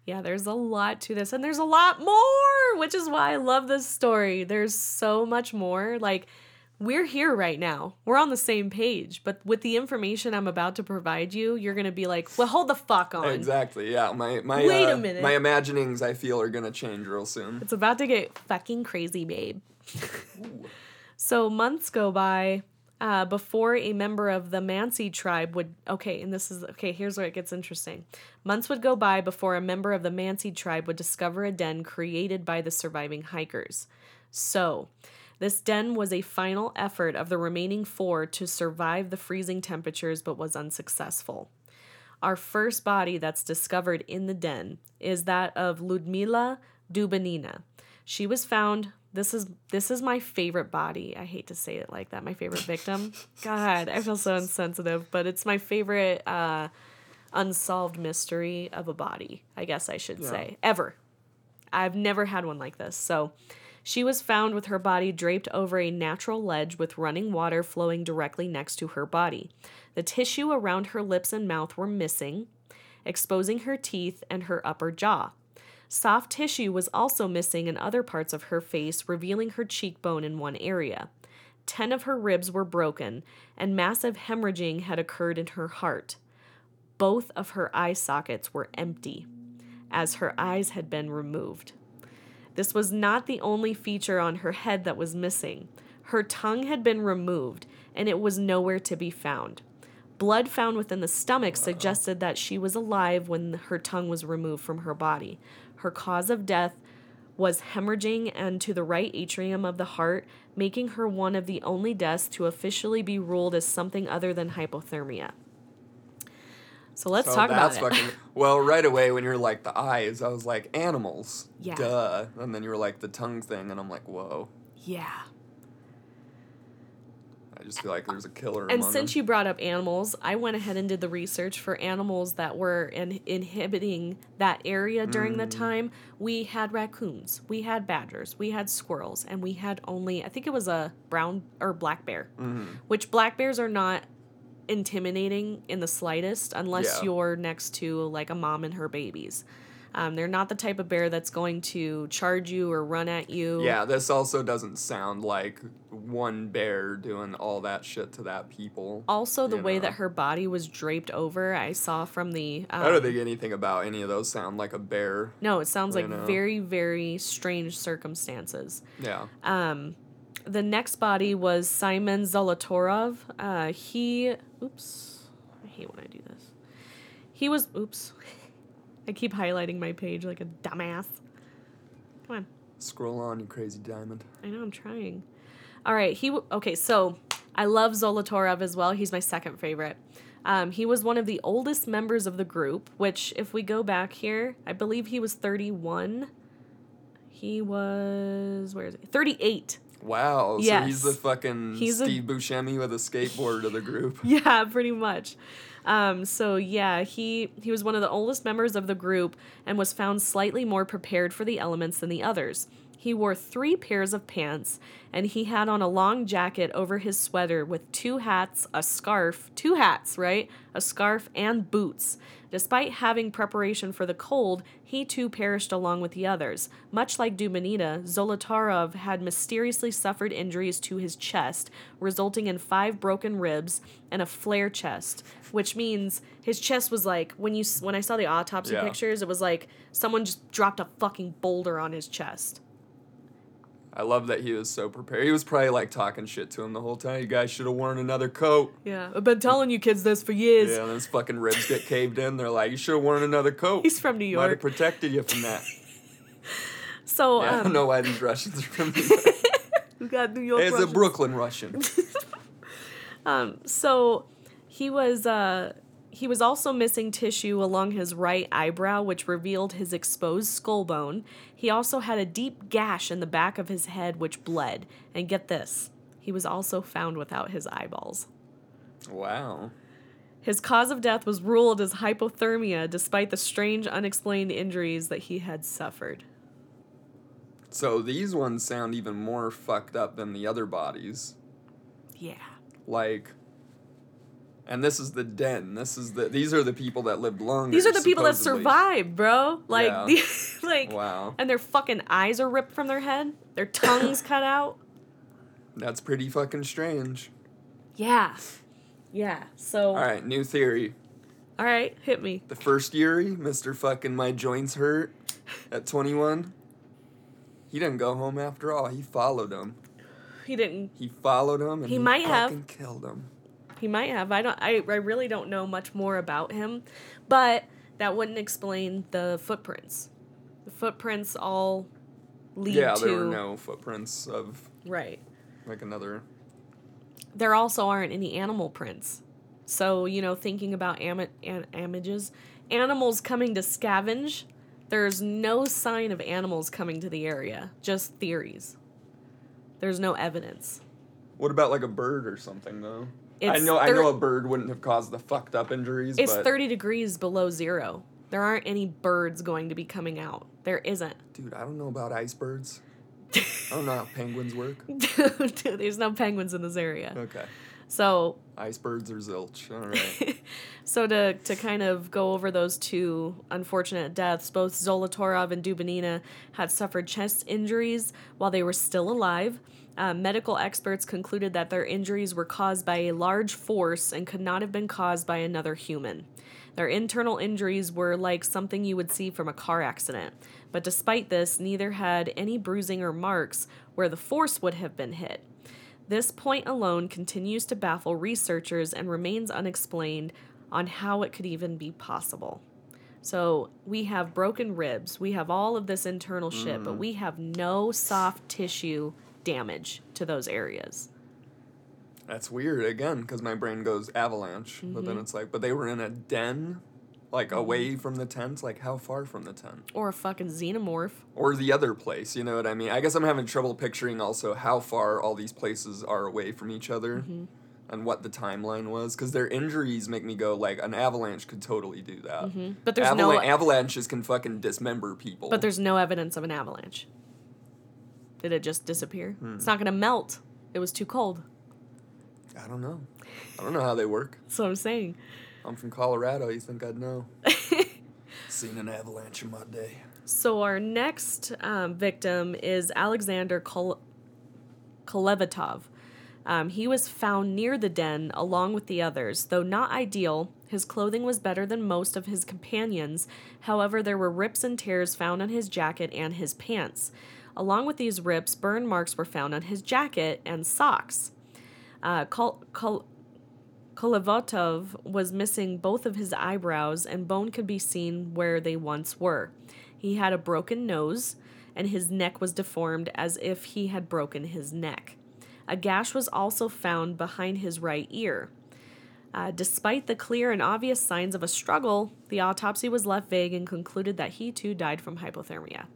Yeah, there's a lot to this, and there's a lot more, which is why I love this story. There's so much more. Like, we're here right now. We're on the same page, but with the information I'm about to provide you, you're gonna be like, "Well, hold the fuck on." Exactly. Yeah. My my Wait a uh, minute. my imaginings I feel are gonna change real soon. It's about to get fucking crazy, babe. [laughs] so months go by uh, before a member of the Mansi tribe would. Okay, and this is okay. Here's where it gets interesting. Months would go by before a member of the Mansi tribe would discover a den created by the surviving hikers. So, this den was a final effort of the remaining four to survive the freezing temperatures, but was unsuccessful. Our first body that's discovered in the den is that of Ludmila Dubinina. She was found this is this is my favorite body. I hate to say it like that. My favorite victim. [laughs] God, I feel so insensitive, but it's my favorite uh unsolved mystery of a body, I guess I should say. Ever. I've never had one like this. So she was found with her body draped over a natural ledge with running water flowing directly next to her body. The tissue around her lips and mouth were missing, exposing her teeth and her upper jaw. Soft tissue was also missing in other parts of her face, revealing her cheekbone in one area. Ten of her ribs were broken, and massive hemorrhaging had occurred in her heart. Both of her eye sockets were empty, as her eyes had been removed. This was not the only feature on her head that was missing. Her tongue had been removed, and it was nowhere to be found. Blood found within the stomach suggested that she was alive when her tongue was removed from her body. Her cause of death was hemorrhaging and to the right atrium of the heart, making her one of the only deaths to officially be ruled as something other than hypothermia. So let's So talk about it. fucking well. Right away, when you're like the eyes, I was like animals. Yeah. Duh. And then you were like the tongue thing, and I'm like, whoa. yeah. I just feel like there's a killer. And since them. you brought up animals, I went ahead and did the research for animals that were in, inhibiting that area during Mm. the time. We had raccoons, we had badgers, we had squirrels, and we had only, I think it was a brown or black bear, Mm-hmm. which black bears are not intimidating in the slightest unless Yeah. you're next to like a mom and her babies. Um, they're not the type of bear that's going to charge you or run at you. Yeah, this also doesn't sound like one bear doing all that shit to that people. Also, the way know. that her body was draped over, I saw from the. Um, I don't think anything about any of those sound like a bear. No, it sounds like know. very, very strange circumstances. Yeah. Um, the next body was Simon Zolotarov. Uh, he, oops, I hate when I do this. He was, oops, [laughs] I keep highlighting my page like a dumbass. Come on, Scroll on, you crazy diamond. I know I'm trying. All right, he, w- okay, so I love Zolotarov as well. He's my second favorite. Um, he was one of the oldest members of the group, which, if we go back here, I believe he was 31. He was, where is he? 38. Wow. So he's the fucking He's a- Steve Buscemi with a skateboard of the group. [laughs] Yeah, pretty much. Um, so yeah, he he was one of the oldest members of the group and was found slightly more prepared for the elements than the others. He wore three pairs of pants, and he had on a long jacket over his sweater with two hats, a scarf, two hats, right? A scarf and boots. Despite having preparation for the cold, he too perished along with the others. Much like Dubinina, Zolotarov had mysteriously suffered injuries to his chest, resulting in five broken ribs and a flare chest, which means his chest was like when you when I saw the autopsy Yeah. pictures, it was like someone just dropped a fucking boulder on his chest. I love that he was so prepared. He was probably like talking shit to him the whole time. You guys should have worn another coat. Yeah, I've been telling you kids this for years. Yeah, and his fucking ribs get caved in. They're like, you should have worn another coat. He's from New York. Might have protected you from that. [laughs] So Yeah, I um, don't know why these Russians are from New [laughs] York. we got New York. It's a Brooklyn Russian. [laughs] um, So he was uh he was also missing tissue along his right eyebrow, which revealed his exposed skull bone. He also had a deep gash in the back of his head, which bled. And get this, he was also found without his eyeballs. Wow. His cause of death was ruled as hypothermia, despite the strange, unexplained injuries that he had suffered. So these ones sound even more fucked up than the other bodies. Yeah. Like, and this is the den. This is the. These are the people that lived longer. These are the people that survived, bro. Like, Yeah. the, [laughs] like, Wow, and their fucking eyes are ripped from their head, their [coughs] tongues cut out. that's pretty fucking strange. Yeah. Yeah. So, All right, new theory. all right, hit me. The first Yuri, Mr. fucking my joints hurt at 21. He didn't go home after all. He followed him. He didn't. He followed him and He might have. fucking killed him. He might have. I don't. I, I really don't know much more about him, but that wouldn't explain the footprints. The footprints all lead Yeah, to there were no footprints of right. like another. There also aren't any animal prints. So you know, thinking about am- images, animals coming to scavenge. There's no sign of animals coming to the area. Just theories. There's no evidence. What about like a bird or something though? I It's know I know a bird wouldn't have caused the fucked up injuries, It's but 30 degrees below zero. There aren't any birds going to be coming out. There isn't. dude, I don't know about icebergs. [laughs] I don't know how penguins work. [laughs] Dude, there's no penguins in this area. Okay. So, Icebergs or zilch. All right. [laughs] so to to kind of go over those two unfortunate deaths, both Zolotarov and Dubinina had suffered chest injuries while they were still alive. Uh, medical experts concluded that their injuries were caused by a large force and could not have been caused by another human. Their internal injuries were like something you would see from a car accident, but despite this, neither had any bruising or marks where the force would have been hit. This point alone continues to baffle researchers and remains unexplained on how it could even be possible. So, we have broken ribs, we have all of this internal shit, but we have no soft tissue damage to those areas. That's weird again because my brain goes avalanche, but Mm-hmm. then it's like, but they were in a den, like away from the tent. Like how far from the tent? Or a fucking xenomorph. or the other place. You know what I mean? I guess I'm having trouble picturing also how far all these places are away from each other Mm-hmm. and what the timeline was because their injuries make me go like an avalanche could totally do that. But there's no avalanches can fucking dismember people. but there's no evidence of an avalanche. Did it just disappear? It's not going to melt. It was too cold. I don't know. I don't know how they work. That's what I'm saying. I'm from Colorado. You think I'd know? [laughs] Seen an avalanche in my day. So our next um, victim is Alexander Kol- Kolevatov. Um, he was found near the den along with the others. Though not ideal, his clothing was better than most of his companions. However, there were rips and tears found on his jacket and his pants. Along with these rips, burn marks were found on his jacket and socks. Uh, Kol- Kol- Kolevatov was missing both of his eyebrows, and bone could be seen where they once were. He had a broken nose, and his neck was deformed as if he had broken his neck. A gash was also found behind his right ear. Uh, despite the clear and obvious signs of a struggle, the autopsy was left vague and concluded that he too died from hypothermia.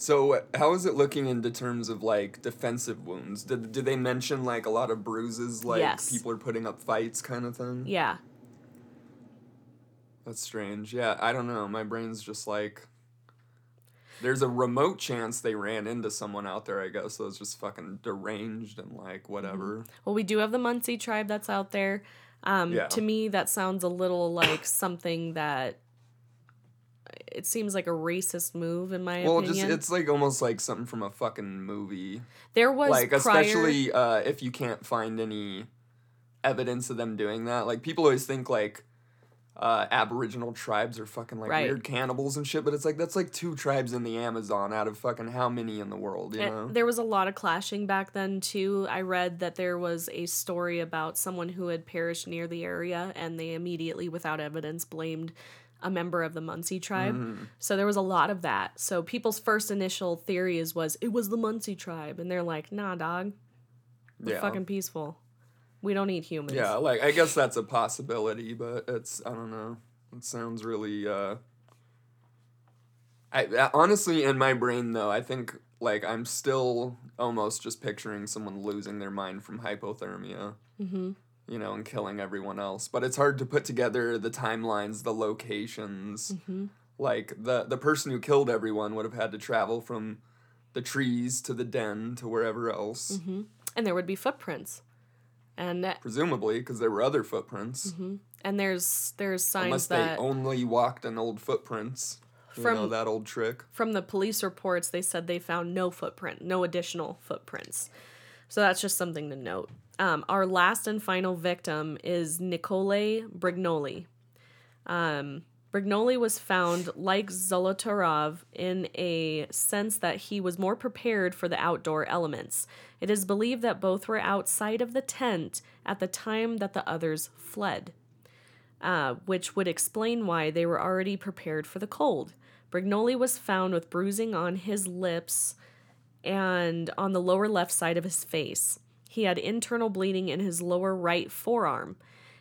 So how is it looking into terms of like defensive wounds? Did did they mention like a lot of bruises, like Yes. people are putting up fights, kind of thing? Yeah. That's strange. Yeah, I don't know. My brain's just like. There's a remote chance they ran into someone out there. I guess that was just fucking deranged and like whatever. Well, we do have the Mansi tribe that's out there. Um, Yeah. To me, that sounds a little like something that it seems like a racist move, in my Well, opinion. just it's like almost like something from a fucking movie. there was like prior, especially uh, if you can't find any evidence of them doing that. Like people always think like uh, Aboriginal tribes are fucking like Right. weird cannibals and shit, but it's like that's like two tribes in the Amazon out of fucking how many in the world, you Eh, know? There was a lot of clashing back then too. I read that there was a story about someone who had perished near the area, and they immediately, without evidence, blamed a member of the Mansi tribe. Mm-hmm. So there was a lot of that. So people's first initial theories was it was the Mansi tribe, and they're like, "Nah, dog, we're yeah. fucking peaceful. We don't eat humans." Yeah, like I guess that's a possibility, but it's I don't know. It sounds really uh I uh, honestly in my brain though, I think like I'm still almost just picturing someone losing their mind from hypothermia. Mm-hmm. You know, and killing everyone else. But it's hard to put together the timelines, the locations. Mm-hmm. Like the the person who killed everyone would have had to travel from the trees to the den to wherever else, Mm-hmm. And there would be footprints, and that- presumably because there were other footprints. and there's there's signs Unless that they only walked on old footprints. You know, From- that old trick. from the police reports, they said they found no footprint, no additional footprints. So that's just something to note. Um, our last and final victim is Nicole Brignoli. Um, Brignoli was found, like Zolotarov, in a sense that he was more prepared for the outdoor elements. It is believed that both were outside of the tent at the time that the others fled uh, which would explain why they were already prepared for the cold. Brignoli was found with bruising on his lips and on the lower left side of his face. He had internal bleeding in his lower right forearm.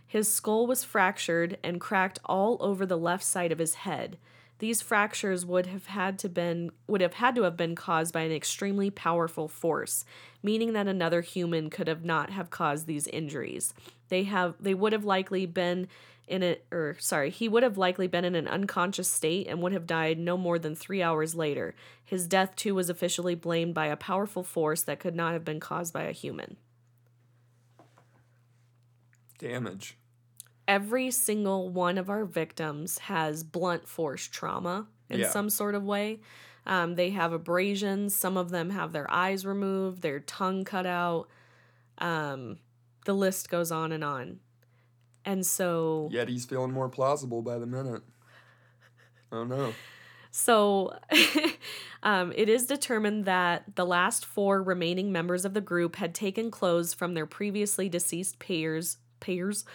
His skull was fractured and cracked all over the left side of his head. These fractures would have had to been would have had to have been caused by an extremely powerful force, meaning that another human could have not have caused these injuries. They have they would have likely been in a or sorry, he would have likely been in an unconscious state and would have died no more than 3 hours later. His death too was officially blamed by a powerful force that could not have been caused by a human. Damage. Every single one of our victims has blunt force trauma in Yeah. some sort of way. Um, they have abrasions. Some of them have their eyes removed, their tongue cut out. Um, the list goes on and on. And so, Yet he's feeling more plausible by the minute. Oh no. so [laughs] um, it is determined that the last four remaining members of the group had taken clothes from their previously deceased payers payers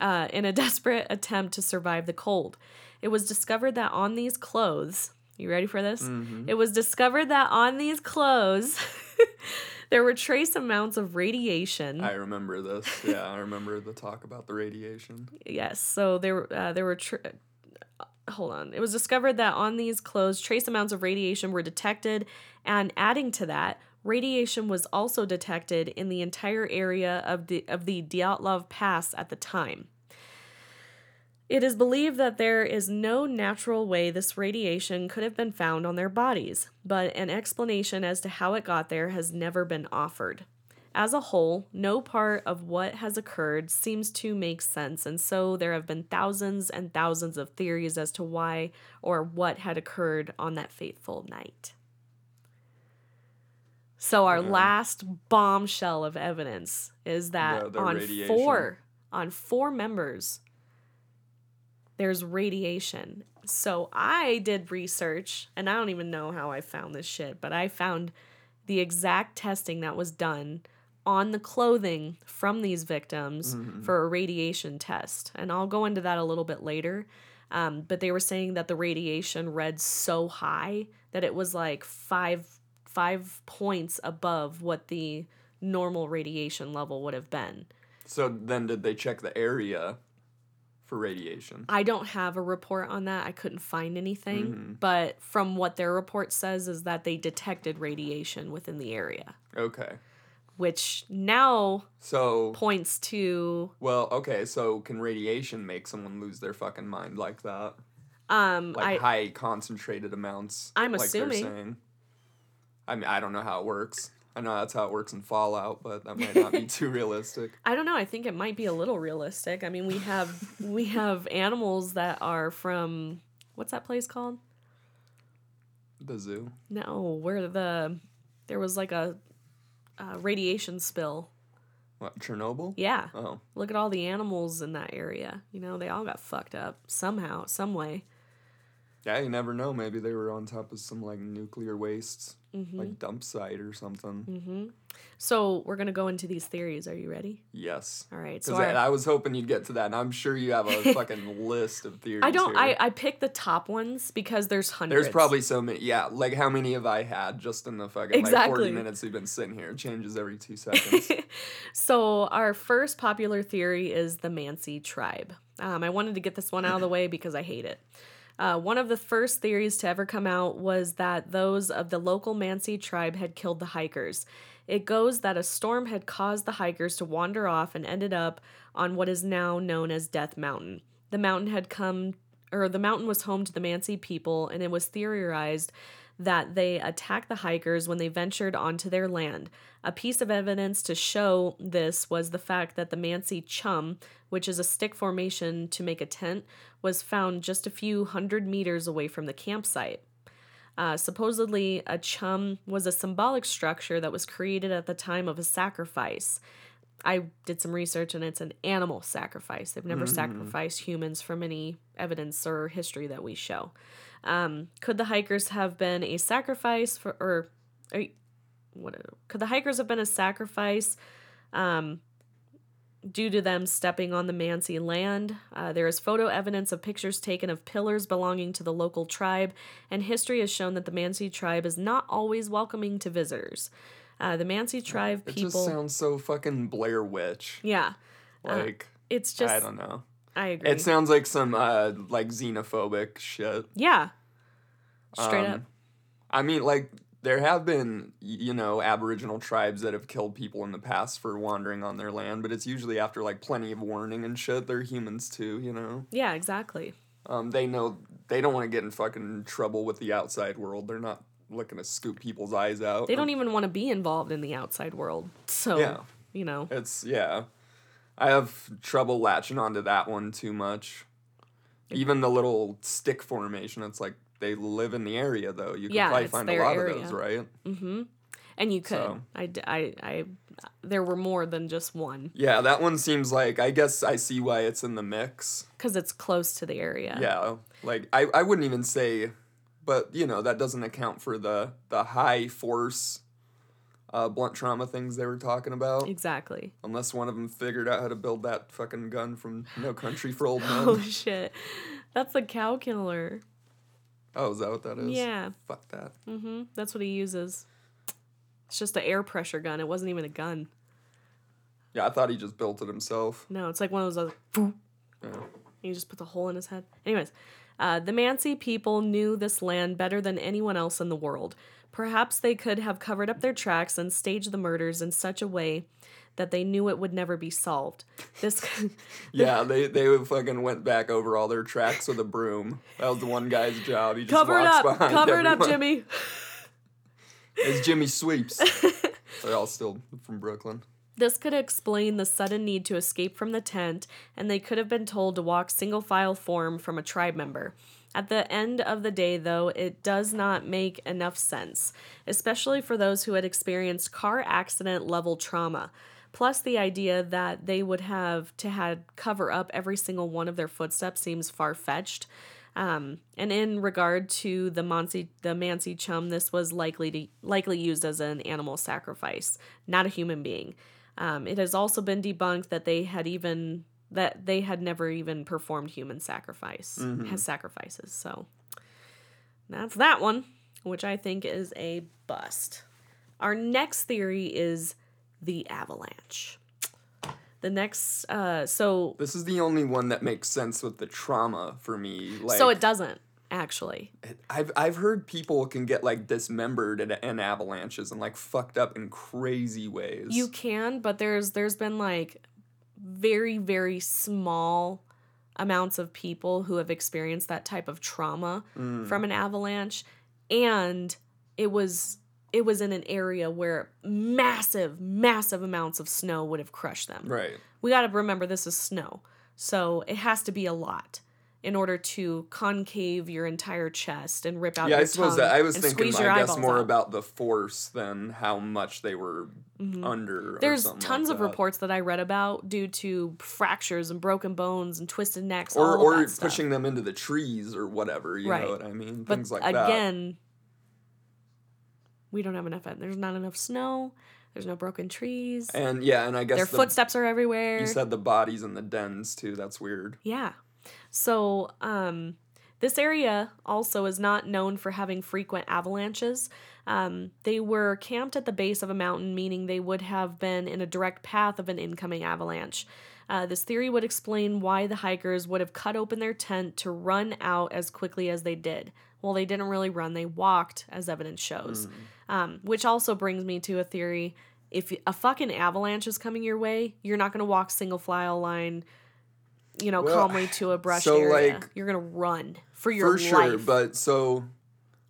uh, in a [laughs] desperate attempt to survive the cold. It was discovered that on these clothes, you ready for this? Mm-hmm. It was discovered that on these clothes [laughs] there were trace amounts of radiation. I remember this. Yeah, I remember the talk about the radiation. [laughs] Yes. So there were uh, there were. Tr- uh, hold on. It was discovered that on these clothes, trace amounts of radiation were detected, and adding to that, radiation was also detected in the entire area of the of the Dyatlov Pass at the time. It is believed that there is no natural way this radiation could have been found on their bodies, but an explanation as to how it got there has never been offered. As a whole, no part of what has occurred seems to make sense, and so there have been thousands and thousands of theories as to why or what had occurred on that fateful night. So, our last bombshell of evidence is that The- the on radiation. four on four members there's radiation. So I did research, and I don't even know how I found this shit, but I found the exact testing that was done on the clothing from these victims Mhm. for a radiation test. And I'll go into that a little bit later. Um, but they were saying that the radiation read so high that it was like five five points above what the normal radiation level would have been. So then, did they check the area for radiation? I don't have a report on that. I couldn't find anything. But from what their report says, is that they detected radiation within the area, Okay. which now So, points to well, okay. So, can radiation make someone lose their fucking mind like that? um Like I high concentrated amounts. I'm like they're assuming. I mean, I don't know how it works. I know that's how it works in Fallout, but that might not be [laughs] too realistic. I don't know. I think it might be a little realistic. I mean, we have we have animals that are from what's that place called? The zoo. No, where the there was like a, a radiation spill. What, Chernobyl? Yeah, Oh. look at all the animals in that area. You know, they all got fucked up somehow, some way. Yeah, you never know. Maybe they were on top of some like nuclear wastes, Mm-hmm. like dump site or something. So we're gonna go into these theories. Are you ready? Yes. All right. So our- I, I was hoping you'd get to that, and I'm sure you have a [laughs] fucking list of theories. I don't. here. I I picked the top ones because there's hundreds. There's probably so many. Yeah, like how many have I had just in the fucking like 40 minutes we've been sitting here? It changes every two [laughs] seconds. So our first popular theory is the Mansi tribe. Um, I wanted to get this one out of the way because I hate it. Uh, one of the first theories to ever come out was that those of the local Mansi tribe had killed the hikers. It goes that a storm had caused the hikers to wander off and ended up on what is now known as Death Mountain. The mountain had come, or the mountain was home to the Mansi people, and it was theorized that they attacked the hikers when they ventured onto their land. A piece of evidence to show this was the fact that the Mansi chum, which is a stick formation to make a tent, was found just a few hundred meters away from the campsite. Uh, supposedly, a chum was a symbolic structure that was created at the time of a sacrifice. I did some research and it's an animal sacrifice. They've never sacrificed humans from any evidence or history that we show. Um, could the hikers have been a sacrifice for, or, or what? Could the hikers have been a sacrifice um, due to them stepping on the Mansi land? Uh, there is photo evidence of pictures taken of pillars belonging to the local tribe, and history has shown that the Mansi tribe is not always welcoming to visitors. Uh, the Mansi tribe it people, just sounds so fucking Blair Witch. yeah, Like it's just I don't know. I agree. It sounds like some uh like xenophobic shit. yeah, straight Um, up. I mean, like there have been you know Aboriginal tribes that have killed people in the past for wandering on their land, but it's usually after like plenty of warning and shit. They're humans too, you know. Yeah, exactly. Um, they know they don't want to get in fucking trouble with the outside world. They're not looking to scoop people's eyes out. They don't even want to be involved in the outside world. So, Yeah. you know. It's yeah. I have trouble latching onto that one too much. Even the little stick formation, it's like they live in the area though. You can Yeah, probably find a lot area. of those, right? Mm-hmm. And you could. So- I, I, I, there were more than just one Yeah, that one seems like I guess I see why it's in the mix. because it's close to the area. Yeah, like I, I wouldn't even say, but you know that doesn't account for the the high force, uh, blunt trauma things they were talking about. Exactly. Unless one of them figured out how to build that fucking gun from No Country for Old [laughs] Oh Men. shit, that's a cow killer. oh, is that what that is? Yeah. Fuck that. Mm-hmm. That's what he uses. It's just an air pressure gun. It wasn't even a gun. Yeah, I thought he just built it himself. No, it's like one of those. Other, [laughs] Yeah. He just puts a hole in his head. Anyways, uh, the Mansi people knew this land better than anyone else in the world. Perhaps they could have covered up their tracks and staged the murders in such a way that they knew it would never be solved. This, [laughs] [laughs] Yeah, they they fucking went back over all their tracks with a broom. That was the one guy's job. He just cover it up, cover it up. Jimmy. [laughs] It's Jimmy Sweeps. They're all still from Brooklyn. This could explain the sudden need to escape from the tent, and they could have been told to walk single file form from a tribe member. At the end of the day, though, it does not make enough sense, especially for those who had experienced car accident level trauma. Plus, the idea that they would have to had cover up every single one of their footsteps seems far fetched. Um, and in regard to the Mansi, the Mansi chum, this was likely to likely used as an animal sacrifice, not a human being. Um, it has also been debunked that they had even that they had never even performed human sacrifice has sacrifices. So that's that one. which I think is a bust. Our next theory is the avalanche. The next, uh, so This is the only one that makes sense with the trauma for me. Like, so it doesn't actually. I've I've heard people can get like dismembered in, in avalanches and like fucked up in crazy ways. You can, but there's there's been like very very small amounts of people who have experienced that type of trauma Mm. from an avalanche and it was it was in an area where massive massive amounts of snow would have crushed them. right. We got to remember this is snow. So it has to be a lot in order to concave your entire chest and rip out Yeah, your I suppose that I was thinking I guess more out. about the force than how much they were mm-hmm. under. There's tons like of that. reports that I read about due to fractures and broken bones and twisted necks, or all or that stuff. pushing them into the trees or whatever. You Right. know what I mean? But Things like that. again, we don't have enough. There's not enough snow. There's no broken trees. And yeah, and I guess Their the, footsteps are everywhere. You said the bodies in the dens too. That's weird. Yeah. So, um, this area also is not known for having frequent avalanches. Um, they were camped at the base of a mountain, meaning they would have been in a direct path of an incoming avalanche. Uh, this theory would explain why the hikers would have cut open their tent to run out as quickly as they did. Well, they didn't really run, they walked, as evidence shows. Um, which also brings me to a theory if a fucking avalanche is coming your way, you're not going to walk single file line you know, Well, calmly to a brush so, area. like, You're gonna run for your own. For sure, life. but so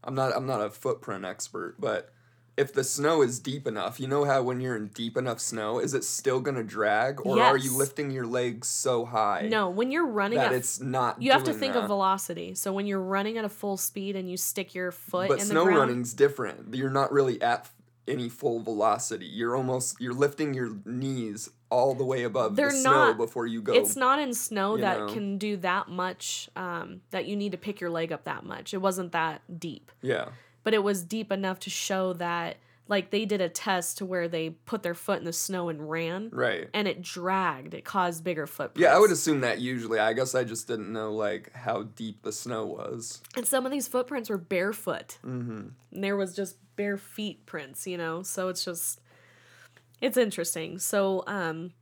I'm not I'm not a footprint expert, but if the snow is deep enough, you know how when you're in deep enough snow, is it still gonna drag, or are you lifting your legs so high no, when you're running that at it's not? you have to think that? of velocity. So when you're running at a full speed and you stick your foot But in snow the ground, running's different. You're not really at any full velocity. You're almost you're lifting your knees all the way above They're the snow not- before you go. it's not in snow that know. can do that much. Um, that you need to pick your leg up that much. It wasn't that deep, yeah. but it was deep enough to show that like they did a test to where they put their foot in the snow and ran, Right. and it dragged. It caused bigger footprints. Yeah, I would assume that usually. I guess I just didn't know like how deep the snow was. And some of these footprints were barefoot. Mm-hmm. And there was just bare feet prints, you know? So it's just, it's interesting. So, um,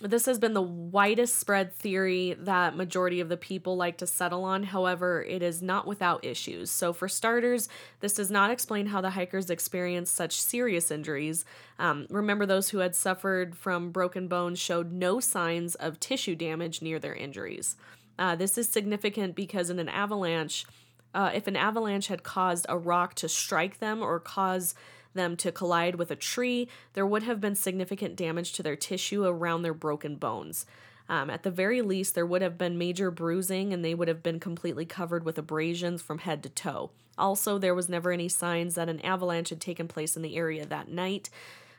this has been the widest spread theory that majority of the people like to settle on. However, it is not without issues. So, for starters, this does not explain how the hikers experienced such serious injuries. Um, remember, those who had suffered from broken bones showed no signs of tissue damage near their injuries. Uh, this is significant because in an avalanche, uh, if an avalanche had caused a rock to strike them or cause them to collide with a tree, there would have been significant damage to their tissue around their broken bones. Um, at the very least, there would have been major bruising and they would have been completely covered with abrasions from head to toe. Also, there was never any signs that an avalanche had taken place in the area that night.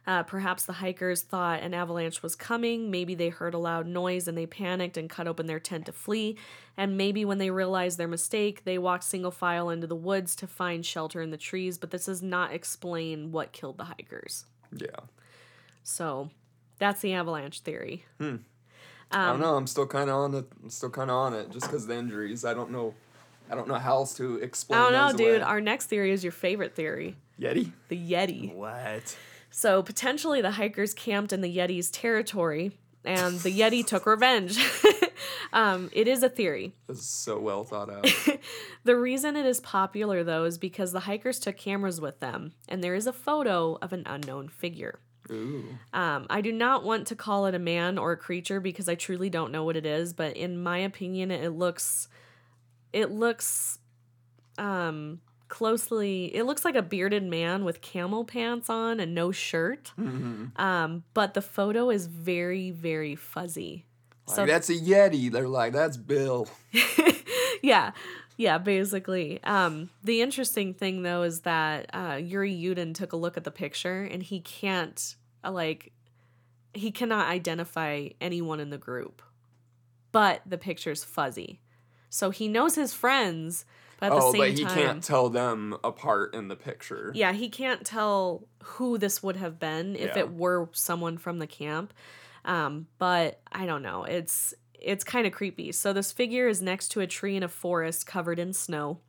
Uh, perhaps the hikers thought an avalanche was coming. Maybe they heard a loud noise and they panicked and cut open their tent to flee. And maybe when they realized their mistake, they walked single file into the woods to find shelter in the trees. But this does not explain what killed the hikers. Yeah. So that's the avalanche theory. I Um, don't know. I'm still kind of on it. I'm still kind of on it, just because the injuries. I don't know. I don't know how else to explain. I don't know, dude. away. Our next theory is your favorite theory Yeti. the Yeti. What? So potentially the hikers camped in the Yeti's territory and the Yeti took [laughs] revenge. [laughs] um, it is a theory. This is so well thought out. [laughs] The reason it is popular, though, is because the hikers took cameras with them, and there is a photo of an unknown figure. Ooh. Um, I do not want to call it a man or a creature because I truly don't know what it is, but in my opinion, it looks, it looks, um, closely. It looks like a bearded man with camel pants on and no shirt. Mm-hmm. Um, but the photo is very, very fuzzy. Like, So that's a Yeti. They're like, that's Bill. [laughs] yeah yeah basically um the interesting thing though is that uh yuri yudin took a look at the picture and he can't uh, like he cannot identify anyone in the group but the picture's fuzzy so he knows his friends but at the oh, same but he time can't tell them apart in the picture. yeah he can't tell who this would have been if Yeah. it were someone from the camp um but i don't know it's it's kind of creepy. So this figure is next to a tree in a forest covered in snow.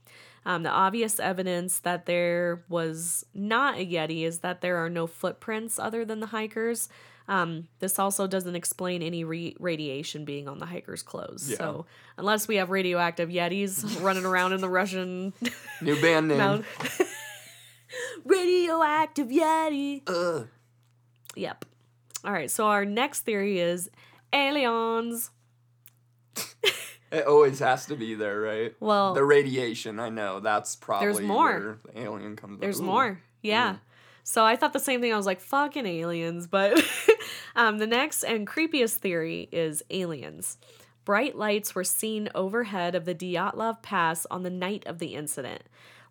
Um, the obvious evidence that there was not a Yeti is that there are no footprints other than the hikers. Um, this also doesn't explain any re- radiation being on the hikers' clothes. Yeah. So unless we have radioactive Yetis [laughs] running around in the Russian New band name. [laughs] radioactive Yeti. Ugh. Yep. All right. So our next theory is aliens. [laughs] It always has to be there, right? Well, the radiation, I know. That's probably there's more. where the alien comes There's Ooh. more. Yeah. So I thought the same thing. I was like, fucking aliens. But [laughs] um, the next and creepiest theory is aliens. Bright lights were seen overhead of the Dyatlov Pass on the night of the incident.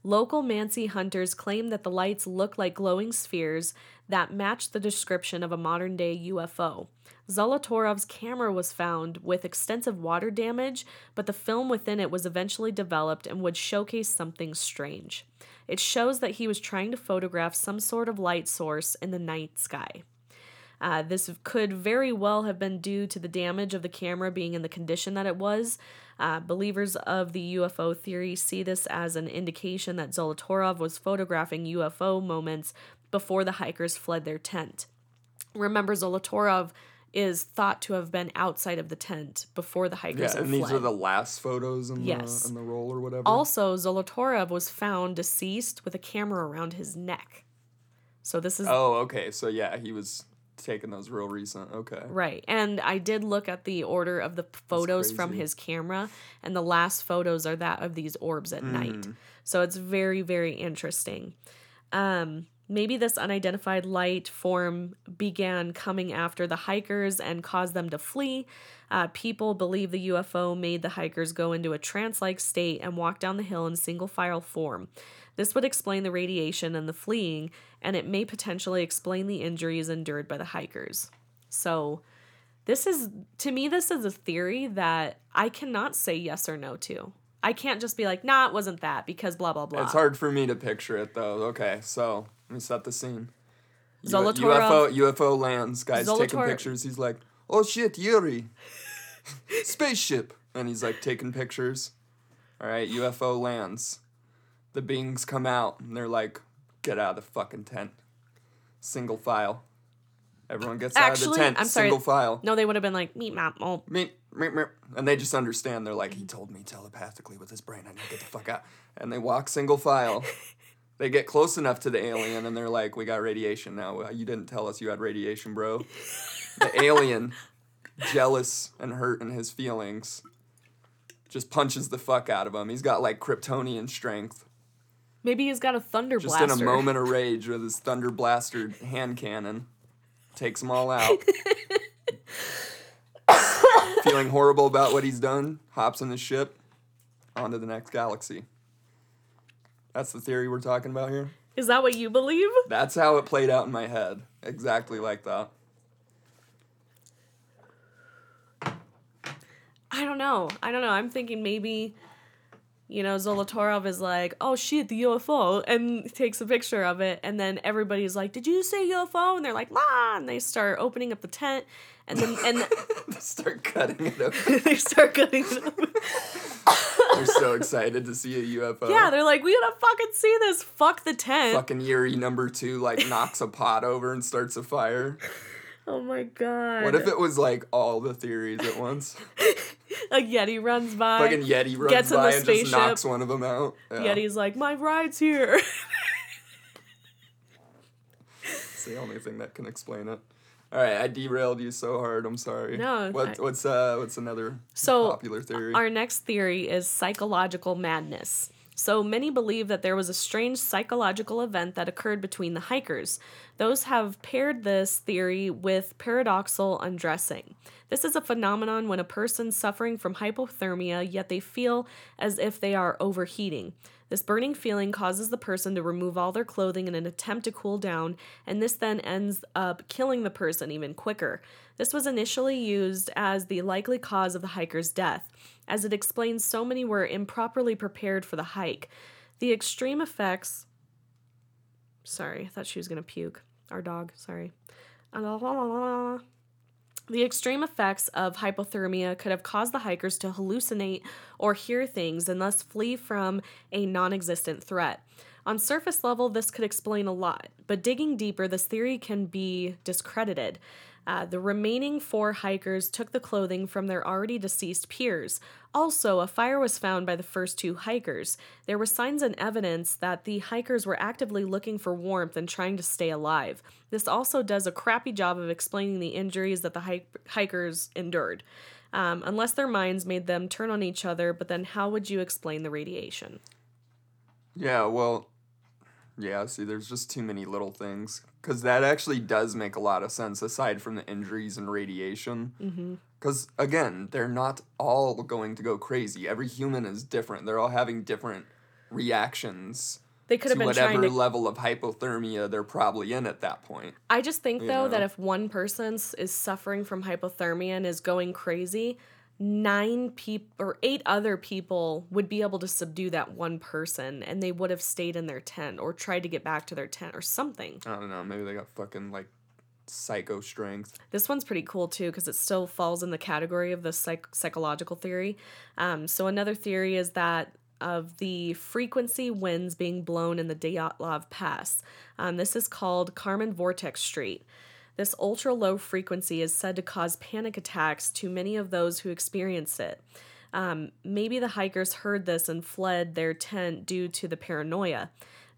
Local Mansi hunters claim that the lights look like glowing spheres that match the description of a modern day UFO. Zolotarov's camera was found with extensive water damage, but the film within it was eventually developed and would showcase something strange. It shows that he was trying to photograph some sort of light source in the night sky. Uh, this could very well have been due to the damage of the camera being in the condition that it was. Uh, believers of the UFO theory see this as an indication that Zolotarov was photographing UFO moments before the hikers fled their tent. Remember, Zolotarov is thought to have been outside of the tent before the hikers Yeah, and these are the last photos in, Yes. the, in the roll or whatever. Also, Zolotarov was found deceased with a camera around his neck. So this is oh, okay. So yeah, he was taking those real recent. Okay. right. And I did look at the order of the photos from his camera, and the last photos are that of these orbs at night. Hmm. So it's very, very interesting. Um, maybe this unidentified light form began coming after the hikers and caused them to flee. Uh, people believe the UFO made the hikers go into a trance like state and walk down the hill in single file form. This would explain the radiation and the fleeing, and it may potentially explain the injuries endured by the hikers. So, this is, to me, this is a theory that I cannot say yes or no to. I can't just be like, nah, it wasn't that because blah, blah, blah. It's hard for me to picture it though. Okay, so let me set the scene. U- UFO UFO lands. Guys taking pictures. He's like, "Oh shit, Yuri, [laughs] spaceship," and he's like taking pictures. All right, UFO lands. The beings come out and they're like, "Get out of the fucking tent." Single file. Everyone gets out of the tent. I'm sorry. Single file. No, they would have been like, meet map. Meep. And they just understand. They're like, he told me telepathically with his brain, I need to get the fuck out. And they walk single file. [laughs] they get close enough to the alien, and they're like, we got radiation now. Well, You didn't tell us you had radiation, bro. The [laughs] alien, jealous and hurt in his feelings, just punches the fuck out of him. He's got like Kryptonian strength. maybe he's got a thunder Just blaster. in a moment of [laughs] rage with his Thunder Blaster hand cannon. Takes them all out. Feeling horrible about what he's done, hops in the ship, on to the next galaxy. That's the theory we're talking about here. Is that what you believe? That's how it played out in my head. Exactly like that. I don't know. I don't know. I'm thinking maybe, you know, Zolotarov is like, oh shit, the UFO, and takes a picture of it, and then everybody's like, did you say UFO? And they're like, la, and they start opening up the tent, and then and [laughs] they Start cutting it up. [laughs] they start cutting it up. They're so excited to see a UFO. Yeah, they're like, we gotta fucking see this. Fuck the tent. Fucking Yuri number two like knocks a pot over and starts a fire. Oh my god. What if it was like all the theories at once? [laughs] a Yeti runs by? Fucking Yeti runs Gets in by the and just knocks one of them out. Yeah. Yeti's like, my ride's here. [laughs] It's the only thing that can explain it. All right, I derailed you so hard. I'm sorry. No, What, I- what's uh what's another So, popular theory? Our next theory is psychological madness. So many believe that there was a strange psychological event that occurred between the hikers. Those have paired this theory with paradoxal undressing. This is a phenomenon when a person suffering from hypothermia, yet they feel as if they are overheating. This burning feeling causes the person to remove all their clothing in an attempt to cool down, and this then ends up killing the person even quicker. This was initially used as the likely cause of the hiker's death, as it explains so many were improperly prepared for the hike. The extreme effects. Sorry, I thought she was gonna puke. Our dog, sorry. The extreme effects of hypothermia could have caused the hikers to hallucinate or hear things and thus flee from a non existent threat. On surface level, this could explain a lot, but digging deeper, this theory can be discredited. Uh, the remaining four hikers took the clothing from their already deceased peers. Also, a fire was found by the first two hikers. There were signs and evidence that the hikers were actively looking for warmth and trying to stay alive. This also does a crappy job of explaining the injuries that the hike- hikers endured. Um, unless their minds made them turn on each other, but then how would you explain the radiation? Yeah, well, yeah, see, there's just too many little things. Because that actually does make a lot of sense aside from the injuries and radiation. Mm-hmm. Because, again, they're not all going to go crazy. Every human is different. They're all having different reactions They could to have been whatever to. level of hypothermia they're probably in at that point. I just think though that if one person is suffering from hypothermia and is going crazy, nine people or eight other people would be able to subdue that one person and they would have stayed in their tent or tried to get back to their tent or something. I don't know. Maybe they got fucking, like, psycho strength. This one's pretty cool too because it still falls in the category of the psych- psychological theory. Um, so another theory is that of the frequency winds being blown in the Dyatlov Pass. Um, this is called Kármán Vortex Street. This ultra low frequency is said to cause panic attacks to many of those who experience it. Um, maybe the hikers heard this and fled their tent due to the paranoia.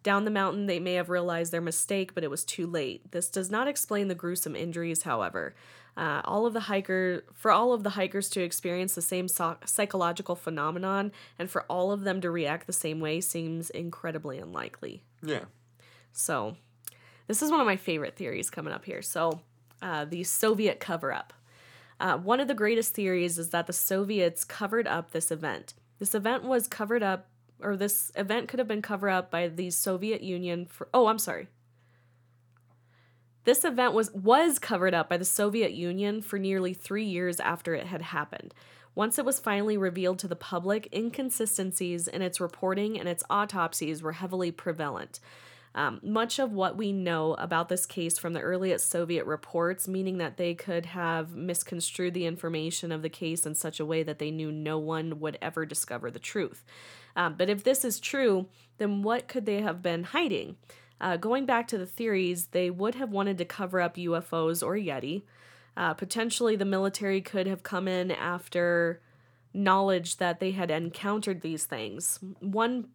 Down the mountain, they may have realized their mistake, but it was too late. This does not explain the gruesome injuries, however. Uh, all of the hiker for all of the hikers to experience the same so- psychological phenomenon and for all of them to react the same way seems incredibly unlikely. Yeah. So, this is one of my favorite theories coming up here. So, uh, the Soviet cover up. Uh, one of the greatest theories is that the Soviets covered up this event. This event was covered up, or this event could have been covered up by the Soviet Union for. Oh, I'm sorry. This event was was covered up by the Soviet Union for nearly 3 years after it had happened. Once it was finally revealed to the public, inconsistencies in its reporting and its autopsies were heavily prevalent. Um, much of what we know about this case from the earliest Soviet reports, meaning that they could have misconstrued the information of the case in such a way that they knew no one would ever discover the truth. Um, but if this is true, then what could they have been hiding? Uh, going back to the theories, they would have wanted to cover up UFOs or Yeti. Uh, potentially, the military could have come in after knowledge that they had encountered these things. One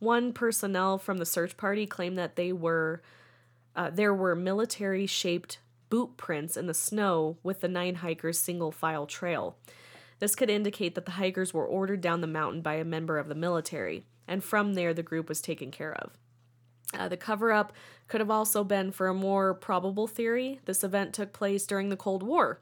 one personnel from the search party claimed that they were uh, there were military shaped boot prints in the snow with the nine hikers single file trail. This could indicate that the hikers were ordered down the mountain by a member of the military, and from there the group was taken care of. Uh, the cover up could have also been for a more probable theory. This event took place during the Cold War.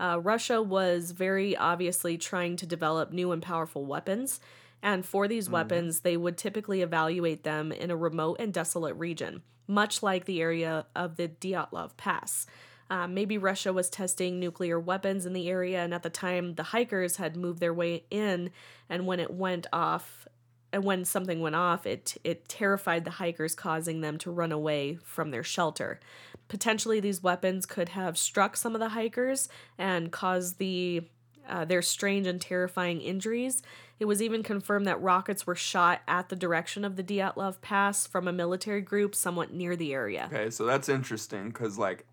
Uh, Russia was very obviously trying to develop new and powerful weapons, and for these weapons, they would typically evaluate them in a remote and desolate region, much like the area of the Dyatlov Pass. Uh, maybe Russia was testing nuclear weapons in the area, and at the time, the hikers had moved their way in, and when it went off, and when something went off, it it terrified the hikers, causing them to run away from their shelter. Potentially, these weapons could have struck some of the hikers and caused the uh, their strange and terrifying injuries. It was even confirmed that rockets were shot at the direction of the Dyatlov Pass from a military group somewhat near the area. Okay, so that's interesting because like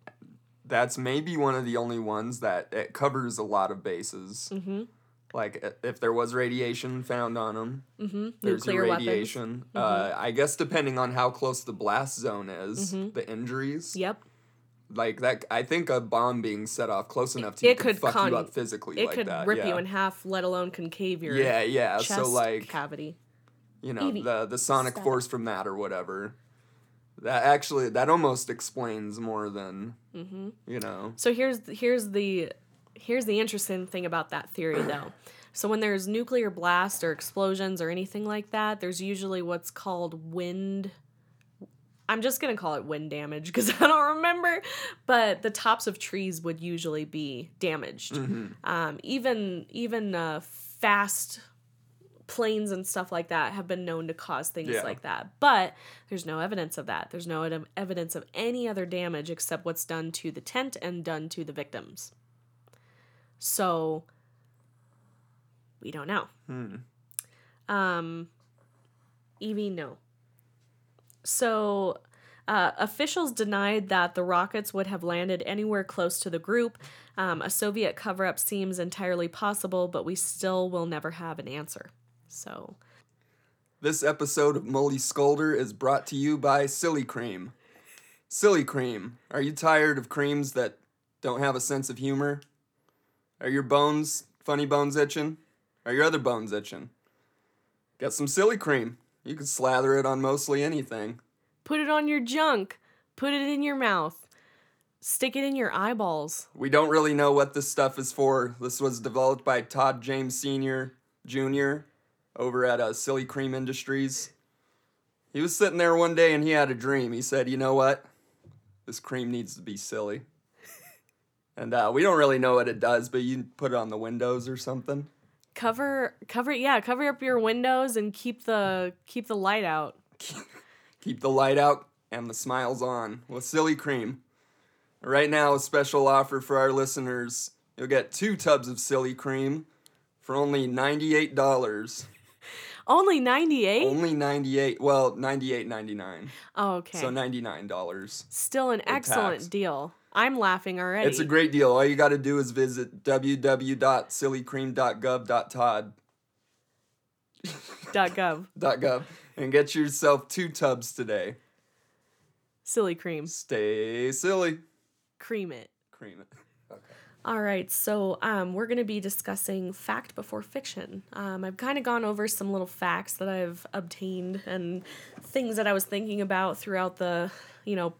that's maybe one of the only ones that it covers a lot of bases. Mm-hmm. Like if there was radiation found on them, mm-hmm. there's Nuclear radiation. Uh, I guess depending on how close the blast zone is, the injuries. Yep. Like that, I think a bomb being set off close enough to It you could could fuck con- you up physically. It like could that. rip yeah. you in half, let alone concave your Yeah, yeah. So like cavity. you know Evie, the the sonic stop. force from that or whatever. That actually that almost explains more than Mm-hmm. you know. So here's here's the here's the interesting thing about that theory though. So when there's nuclear blast or explosions or anything like that, there's usually what's called wind I'm just going to call it wind damage because [laughs] I don't remember, but the tops of trees would usually be damaged. Mm-hmm. Um, even even uh, fast planes and stuff like that have been known to cause things Yeah. like that. But there's no evidence of that. There's no ed- evidence of any other damage except what's done to the tent and done to the victims. So we don't know. Hmm. Um, Evie, no. So, uh, officials denied that the rockets would have landed anywhere close to the group. Um, a Soviet cover up seems entirely possible, but we still will never have an answer. So, This episode of Mullyscudler is brought to you by Silly Cream. Silly Cream. Are you tired of creams that don't have a sense of humor? Are your bones, funny bones itching? Are your other bones itching? Get some Silly Cream. You can slather it on mostly anything. put it on your junk, put it in your mouth, stick it in your eyeballs. We don't really know what this stuff is for. This was developed by Todd James Sr., Jr., over at uh, Silly Cream Industries. He was sitting there one day and he had a dream. He said, You know what? This cream needs to be silly. [laughs] and uh, we don't really know what it does, but you put it on the windows or something. Cover, cover, yeah, cover up your windows and keep the keep the light out. [laughs] Keep the light out and the smiles on with Silly Cream. Right now, a special offer for our listeners. You'll get two tubs of Silly Cream for only $98. [laughs] Only ninety eight. Only 98 well, 98.99. Oh, okay. So $99. Still an excellent tax. deal. I'm laughing already. It's a great deal. All you got to do is visit www.sillycream.gov.todd dot gov. [laughs] .gov and get yourself two tubs today. Silly cream. Stay silly. Cream it. Cream it. [laughs] Okay. All right, so um, we're going to be discussing fact before fiction. Um, I've kind of gone over some little facts that I've obtained and things that I was thinking about throughout the, you know,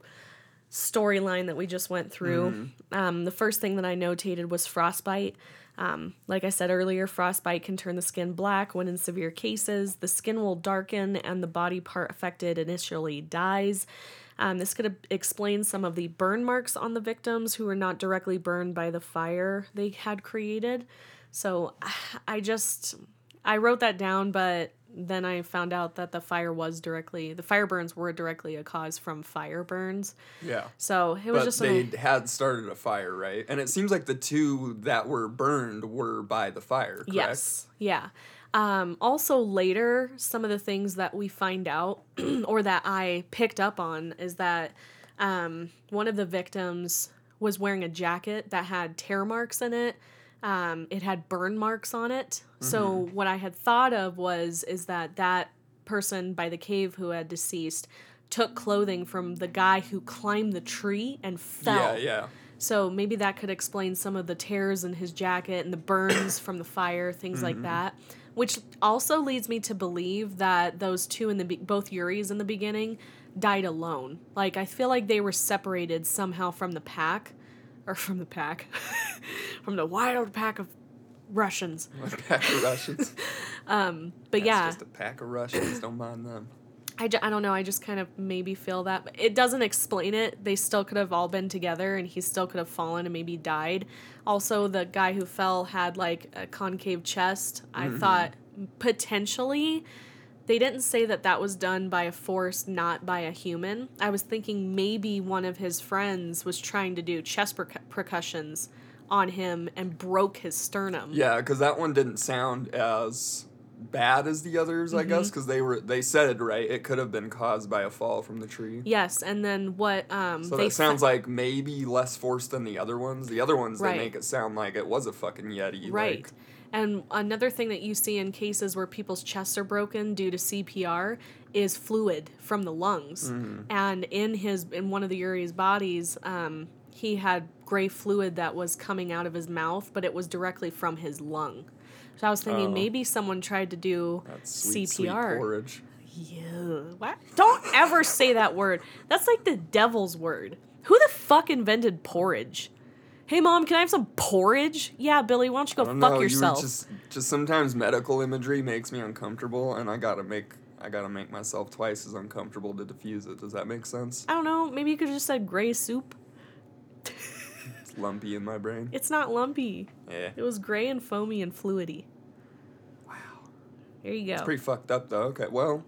storyline that we just went through. Um, the first thing that I notated was frostbite. Um, like I said earlier, frostbite can turn the skin black when in severe cases. The skin will darken and the body part affected initially dies. Um, this could explain some of the burn marks on the victims who were not directly burned by the fire they had created. So [sighs] I just I wrote that down, but then I found out that the fire was directly the fire burns were directly a cause from fire burns. Yeah. So it was But just they a, had started a fire, right? And it seems like the two that were burned were by the fire, correct? Yes. Yeah. Um, also, later, some of the things that we find out [clears throat] or that I picked up on is that um, one of the victims was wearing a jacket that had tear marks in it. Um, it had burn marks on it. So what I had thought of was is that that person by the cave who had deceased took clothing from the guy who climbed the tree and fell. Yeah, yeah. So maybe that could explain some of the tears in his jacket and the burns [coughs] from the fire, things like that. Which also leads me to believe that those two in the be- both Yuris in the beginning died alone. Like I feel like they were separated somehow from the pack, or from the pack, [laughs] from the wild pack of Russians. [laughs] A pack of Russians. [laughs] Um, but yeah, just a pack of Russians. Don't mind them. I, I don't know. I just kind of maybe feel that. But it doesn't explain it. They still could have all been together and he still could have fallen and maybe died. Also, the guy who fell had like a concave chest. I mm-hmm. thought potentially they didn't say that that was done by a force, not by a human. I was thinking maybe one of his friends was trying to do chest percu- percussions on him and broke his sternum. Yeah, because that one didn't sound as bad as the others, I Mm-hmm. guess, because they were they said it right. It could have been caused by a fall from the tree. Yes, and then what um So they that fa- sounds like maybe less force than the other ones. The other ones Right. they make it sound like it was a fucking yeti. Right. Like, And another thing that you see in cases where people's chests are broken due to CPR is fluid from the lungs. And in his in one of the Yuri's bodies, um, he had gray fluid that was coming out of his mouth, but it was directly from his lung. So I was thinking Oh. maybe someone tried to do that's sweet, sweet CPR. porridge. Yeah. What? Don't ever say that word. That's like the devil's word. Who the fuck invented porridge? Hey mom, can I have some porridge? Yeah, Billy, why don't you go fuck know, yourself? You just just sometimes medical imagery makes me uncomfortable, and I gotta make I gotta make myself twice as uncomfortable to diffuse it. Does that make sense? I don't know. Maybe you could have just said gray soup. It's lumpy in my brain. It's not lumpy. Yeah. It was gray and foamy and fluidy. Wow. There you go. It's Pretty fucked up though. Okay, well,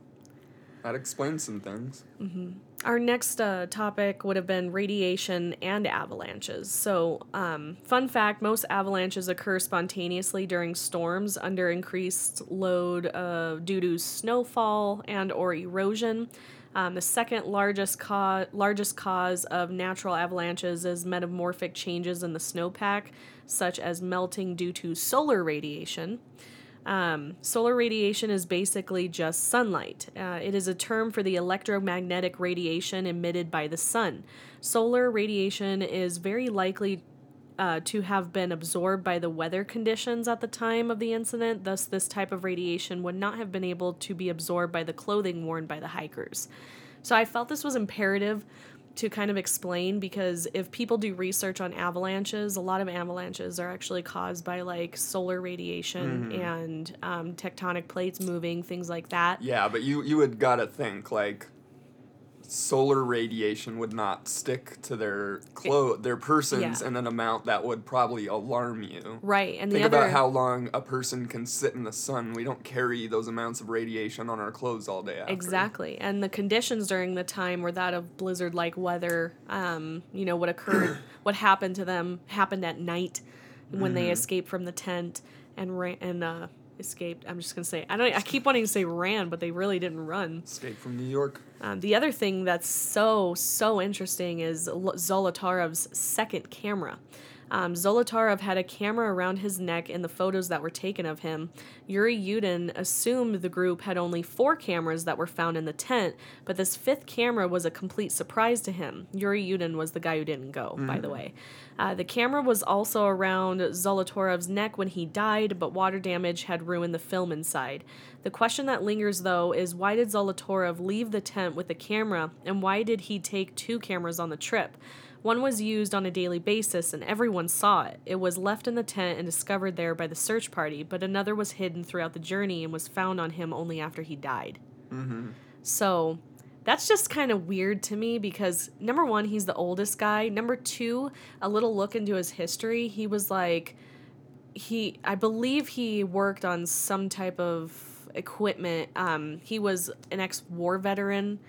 that explains some things. Mm-hmm. Our next uh, topic would have been radiation and avalanches. So, um, fun fact most avalanches occur spontaneously during storms under increased load uh, due to snowfall and or erosion. Um, the second largest, co- largest cause of natural avalanches is metamorphic changes in the snowpack, such as melting due to solar radiation. Um, solar radiation is basically just sunlight. Uh, it is a term for the electromagnetic radiation emitted by the sun. Solar radiation is very likely uh, to have been absorbed by the weather conditions at the time of the incident, thus, this type of radiation would not have been able to be absorbed by the clothing worn by the hikers. So, I felt this was imperative to kind of explain because if people do research on avalanches, a lot of avalanches are actually caused by like solar radiation Mm-hmm. and um, tectonic plates moving, things like that. Yeah, but you you would gotta think like solar radiation would not stick to their clo- their persons Yeah. in an amount that would probably alarm you. Right, and Think the other about how long a person can sit in the sun. We don't carry those amounts of radiation on our clothes all day after. Exactly. And the conditions during the time were that of blizzard like weather. Um, you know, what occurred, [coughs] what happened to them happened at night when they escaped from the tent and ran and uh, escaped. I'm just going to say, I don't, I keep wanting to say ran, but they really didn't run. Escape from New York. Um, the other thing that's so, so interesting is Zolotarov's second camera. Um, Zolotarov had a camera around his neck in the photos that were taken of him. Yuri Yudin assumed the group had only four cameras that were found in the tent, but this fifth camera was a complete surprise to him. Yuri Yudin was the guy who didn't go, by the way. Uh, the camera was also around Zolotarov's neck when he died, but water damage had ruined the film inside. The question that lingers, though, is why did Zolotarov leave the tent with the camera, and why did he take two cameras on the trip? One was used on a daily basis, and everyone saw it. It was left in the tent and discovered there by the search party, but another was hidden throughout the journey and was found on him only after he died. So that's just kind of weird to me because number one, he's the oldest guy. Number two, a little look into his history. He was like, he, I believe he worked on some type of equipment. Um, he was an ex war veteran,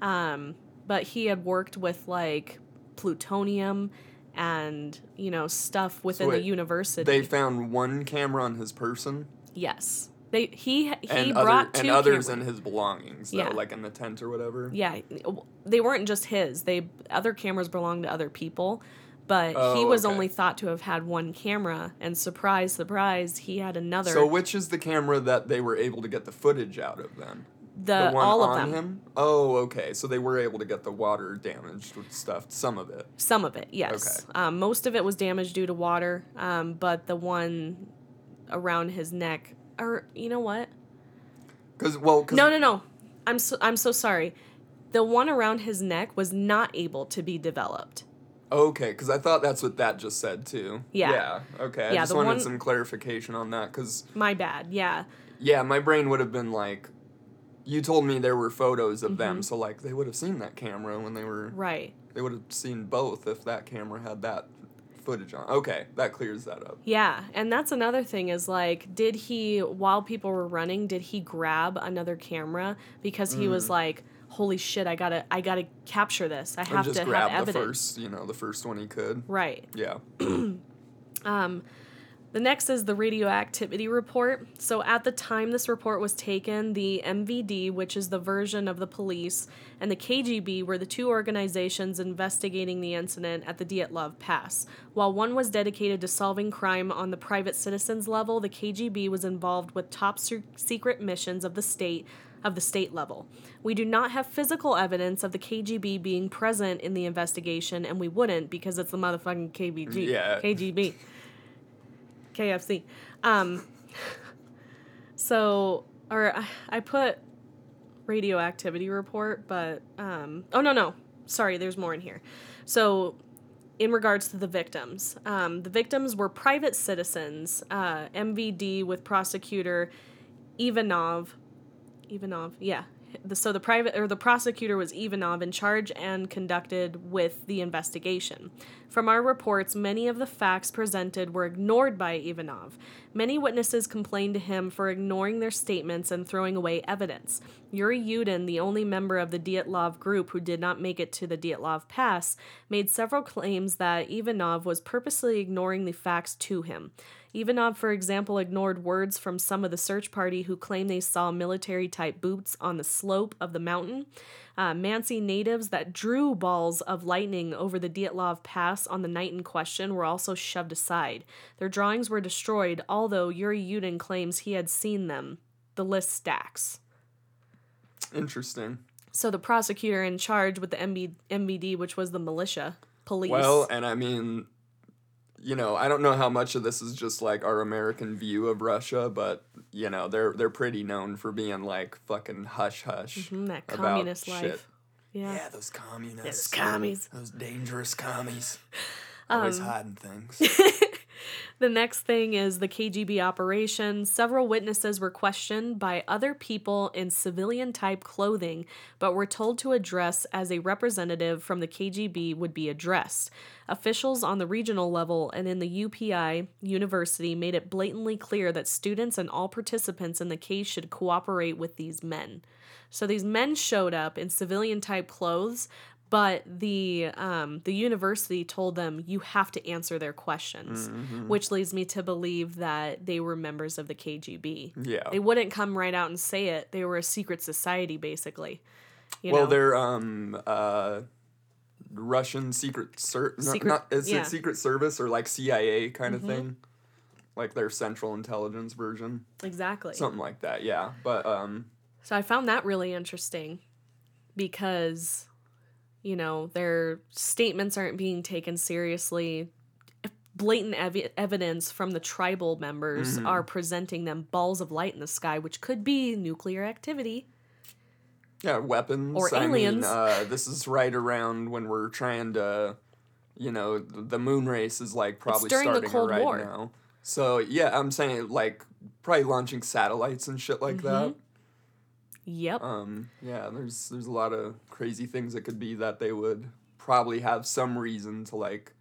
um, but he had worked with like plutonium and, you know, stuff within the wait, university. They found one camera on his person yes. They, he, he and brought other, two and others cameras. in his belongings, though, Yeah. like in the tent or whatever. Yeah, they weren't just his. They other cameras belonged to other people, but he Oh, was okay. only thought to have had one camera. And surprise, surprise, he had another. So which is the camera that they were able to get the footage out of then? The, the one all of on them, him? Oh, okay. So they were able to get the water damaged with stuff, some of it. some of it, yes. Um, most of it was damaged due to water, um, but the one around his neck, or you know what? Cause well, cause No, no, no. I'm so I'm so sorry. The one around his neck was not able to be developed. Okay, because I thought that's what that just said too. Yeah. Yeah. Okay. Yeah, I just wanted one- some clarification on that because My bad. Yeah. yeah, my brain would have been like, you told me there were photos of Mm-hmm. them, so like they would have seen that camera when they were Right. they would have seen both if that camera had that footage on. Okay, that clears that up. Yeah, and that's another thing is like, did he, while people were running, did he grab another camera because he was like, "Holy shit, I gotta, I gotta capture this. I have to grab have the evidence." first, you know, the first one he could. Right. Yeah. [clears throat] The next is the radioactivity report. So at the time this report was taken, the MVD, which is the version of the police, and the KGB were the two organizations investigating the incident at the Dyatlov Pass. While one was dedicated to solving crime on the private citizens level, the KGB was involved with top secret missions of the state of the state level. We do not have physical evidence of the KGB being present in the investigation, and we wouldn't because it's the motherfucking KBG. Yeah. KGB. KFC. Um, so, or I- I put radioactivity report, but um, oh no no, sorry, there's more in here. So, in regards to the victims, um, the victims were private citizens. Uh, MVD with prosecutor Ivanov. Ivanov, yeah, the, so the private or the prosecutor was Ivanov in charge and conducted with the investigation. From our reports, many of the facts presented were ignored by Ivanov. Many witnesses complained to him for ignoring their statements and throwing away evidence. Yuri Yudin, the only member of the Dyatlov group who did not make it to the Dyatlov Pass, made several claims that Ivanov was purposely ignoring the facts to him. Ivanov, for example, ignored words from some of the search party who claimed they saw military type boots on the slope of the mountain. Uh, Mansi natives that drew balls of lightning over the Dyatlov Pass on the night in question were also shoved aside. Their drawings were destroyed, although Yuri Yudin claims he had seen them. The list stacks. Interesting. So the prosecutor in charge with the MB- MBD, which was the militia police. Well, and I mean, you know, I don't know how much of this is just like our American view of Russia, but you know, they're they're pretty known for being like fucking hush hush Mhm, that about communist shit. life. Yeah. Yeah, those communists. Those commies. Those dangerous commies. [laughs] Um, Always hiding things. [laughs] The next thing is the KGB operation. Several witnesses were questioned by other people in civilian type clothing, but were told to address as a representative from the KGB would be addressed. Officials on the regional level and in the UPI university made it blatantly clear that students and all participants in the case should cooperate with these men. So these men showed up in civilian type clothes, but the um, the university told them you have to answer their questions, Mm-hmm. which leads me to believe that they were members of the KGB. Yeah. They wouldn't come right out and say it. They were a secret society, basically. You well, know? they're um uh Russian secret ser- Secret- not is yeah. it secret service or like CIA kind Mm-hmm. of thing? Like their central intelligence version. exactly. Something like that, yeah. But um So I found that really interesting because, you know, their statements aren't being taken seriously. Blatant ev- evidence from the tribal members Mm-hmm. are presenting them balls of light in the sky, which could be nuclear activity. Yeah, weapons. Or I mean, aliens. uh, this is right around when we're trying to, you know, the moon race is like probably starting Cold right War. now. So yeah, I'm saying like probably launching satellites and shit like Mm-hmm. Yep. Um, yeah, there's there's a lot of crazy things that could be that they would probably have some reason to like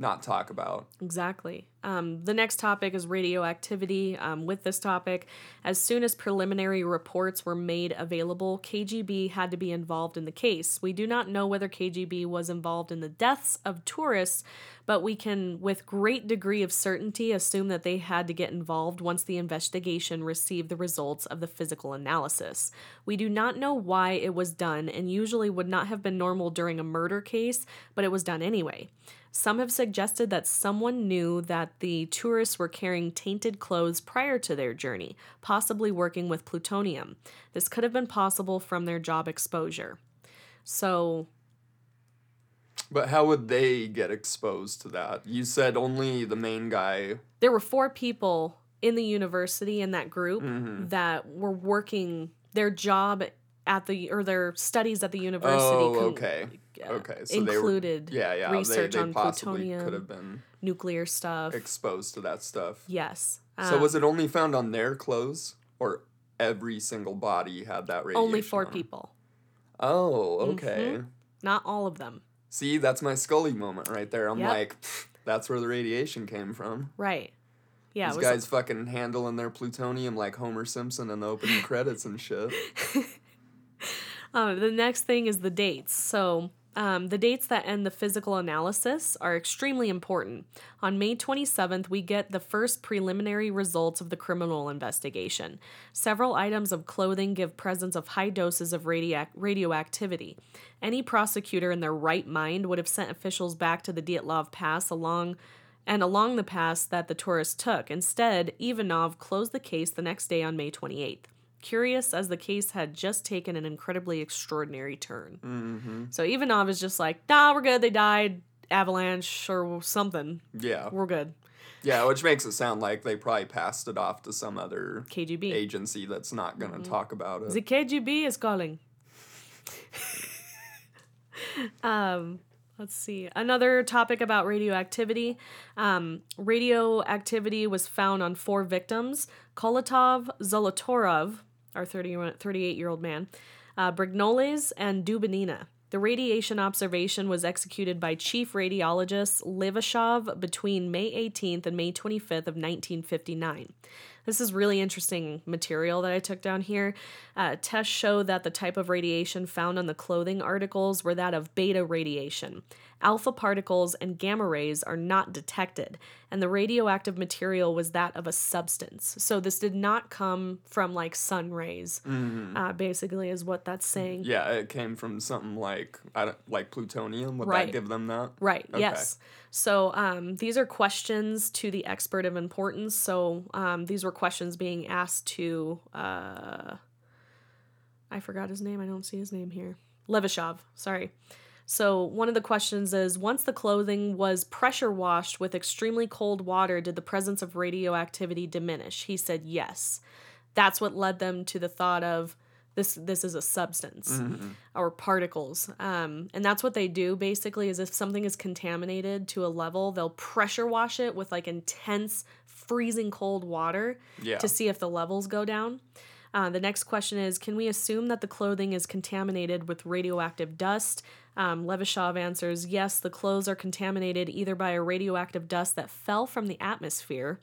not talk about. Exactly. Um, the next topic is radioactivity. Um, with this topic, as soon as preliminary reports were made available, KGB had to be involved in the case. We do not know whether KGB was involved in the deaths of tourists, but we can, with great degree of certainty, assume that they had to get involved once the investigation received the results of the physical analysis. We do not know why it was done, and usually would not have been normal during a murder case, but it was done anyway. Some have suggested that someone knew that the tourists were carrying tainted clothes prior to their journey, possibly working with plutonium. This could have been possible from their job exposure. So, But how would they get exposed to that? You said only the main guy. there were four people in the university in that group Mm-hmm. that were working their job at the or their studies at the university Oh, con- okay. uh, Okay. So they were included yeah, yeah. research they, they on plutonium, could have been nuclear stuff. exposed to that stuff. yes. So was Um, it only found on their clothes, or every single body had that radiation? only four on? people? Oh, okay. Mhm. Not all of them. See, that's my Scully moment right there. I'm Yep. like, that's where the radiation came from. Right. Yeah. These guys fucking handling their plutonium like Homer Simpson in the opening credits and shit. [laughs] Uh, the next thing is the dates. So, um, the dates that end the physical analysis are extremely important. On May 27th, we get the first preliminary results of the criminal investigation. Several items of clothing give presence of high doses of radioac- radioactivity. Any prosecutor in their right mind would have sent officials back to the Dyatlov Pass along and along the pass that the tourists took. Instead, Ivanov closed the case the next day on May 28th. Curious as the case had just taken an incredibly extraordinary turn. hmm So Ivanov is just like, nah, we're good. They died, avalanche or something. Yeah. We're good. Yeah, which makes it sound like they probably passed it off to some other KGB. agency that's not going to Mm-hmm. talk about it. The KGB is calling. [laughs] um, let's see. Another topic about radioactivity. Um, radioactivity was found on four victims Kolotov Zolotarov, our 30, 38 year old man, uh, Brignoles and Dubinina. The radiation observation was executed by Chief Radiologist Levashov between May 18th and May 25th of 1959. This is really interesting material that I took down here. Uh, tests show that the type of radiation found on the clothing articles were that of beta radiation. Alpha particles and gamma rays are not detected, and the radioactive material was that of a substance. So this did not come from like sun rays, uh, basically, is what that's saying. Yeah, it came from something like I don't, like plutonium. Would Right. that give them that? Right. Okay. Yes. So um, these are questions to the expert of importance. So um, these were questions being asked to. Uh, I forgot his name. I don't see his name here. Levashov. Sorry. So one of the questions is: Once the clothing was pressure washed with extremely cold water, did the presence of radioactivity diminish? He said yes. That's what led them to the thought of this. This is a substance or particles. Um, and that's what they do basically is if something is contaminated to a level, they'll pressure wash it with like intense freezing cold water Yeah. to see if the levels go down. Uh, the next question is Can we assume that the clothing is contaminated with radioactive dust? Um, Levashov answers Yes, the clothes are contaminated either by a radioactive dust that fell from the atmosphere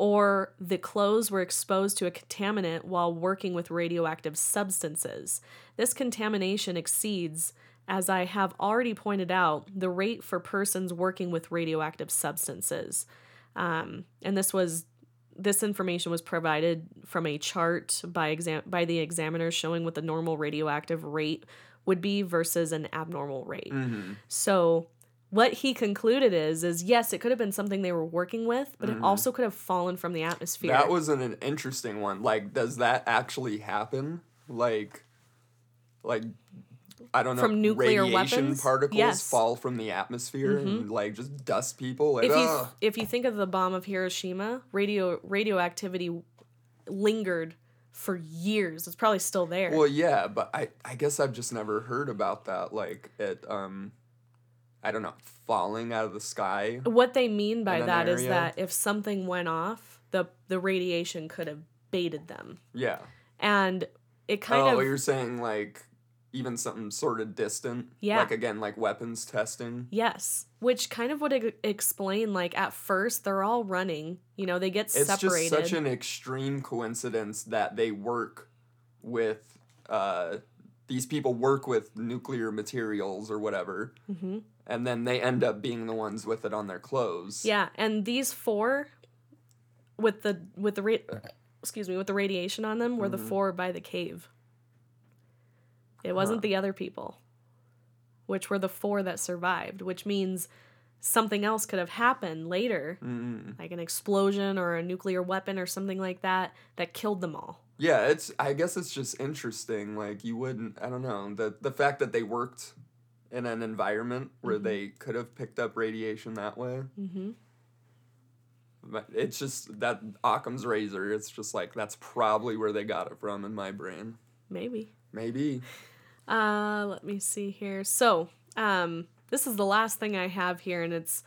or the clothes were exposed to a contaminant while working with radioactive substances. This contamination exceeds, as I have already pointed out, the rate for persons working with radioactive substances. Um, and this was this information was provided from a chart by exam by the examiner showing what the normal radioactive rate would be versus an abnormal rate. Mm-hmm. So what he concluded is is yes, it could have been something they were working with, but it also could have fallen from the atmosphere. That was an, an interesting one. Like, does that actually happen? Like, like I don't know. From nuclear radiation weapons? particles Yes. Mm-hmm. fall from the atmosphere and like just dust people. Like, if you ugh. if you think of the bomb of Hiroshima, radio radioactivity lingered for years. It's probably still there. Well, yeah, but I I guess I've just never heard about that. Like it um, I don't know, falling out of the sky. what they mean by that is that if something went off, the the radiation could have baited them. Yeah. And it kind oh, of Oh, you're saying like even something sort of distant. Yeah. Like again, like weapons testing. Yes, which kind of would e- explain like at first they're all running, you know, they get It's separated. just such an extreme coincidence that they work with uh these people work with nuclear materials or whatever. hmm And then they end up being the ones with it on their clothes. Yeah, and these four with the with the ra- excuse me, with the radiation on them were the Mhm. four by the cave. It wasn't Huh. the other people, which were the four that survived, which means something else could have happened later, mm like an explosion or a nuclear weapon or something like that that killed them all. Yeah, it's I guess it's just interesting. Like you wouldn't I don't know, the the fact that they worked in an environment where Mhm. they could have picked up radiation that way. Mhm. But it's just that Occam's razor, it's just like that's probably where they got it from in my brain. Maybe. Maybe. Uh, let me see here. So, um, this is the last thing I have here, and it's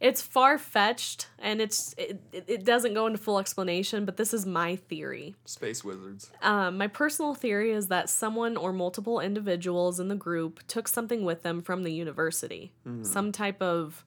it's far fetched, and it's it, it doesn't go into full explanation, but this is my theory. Space wizards. Um, my personal theory is that someone or multiple individuals in the group took something with them from the university, Mhm. some type of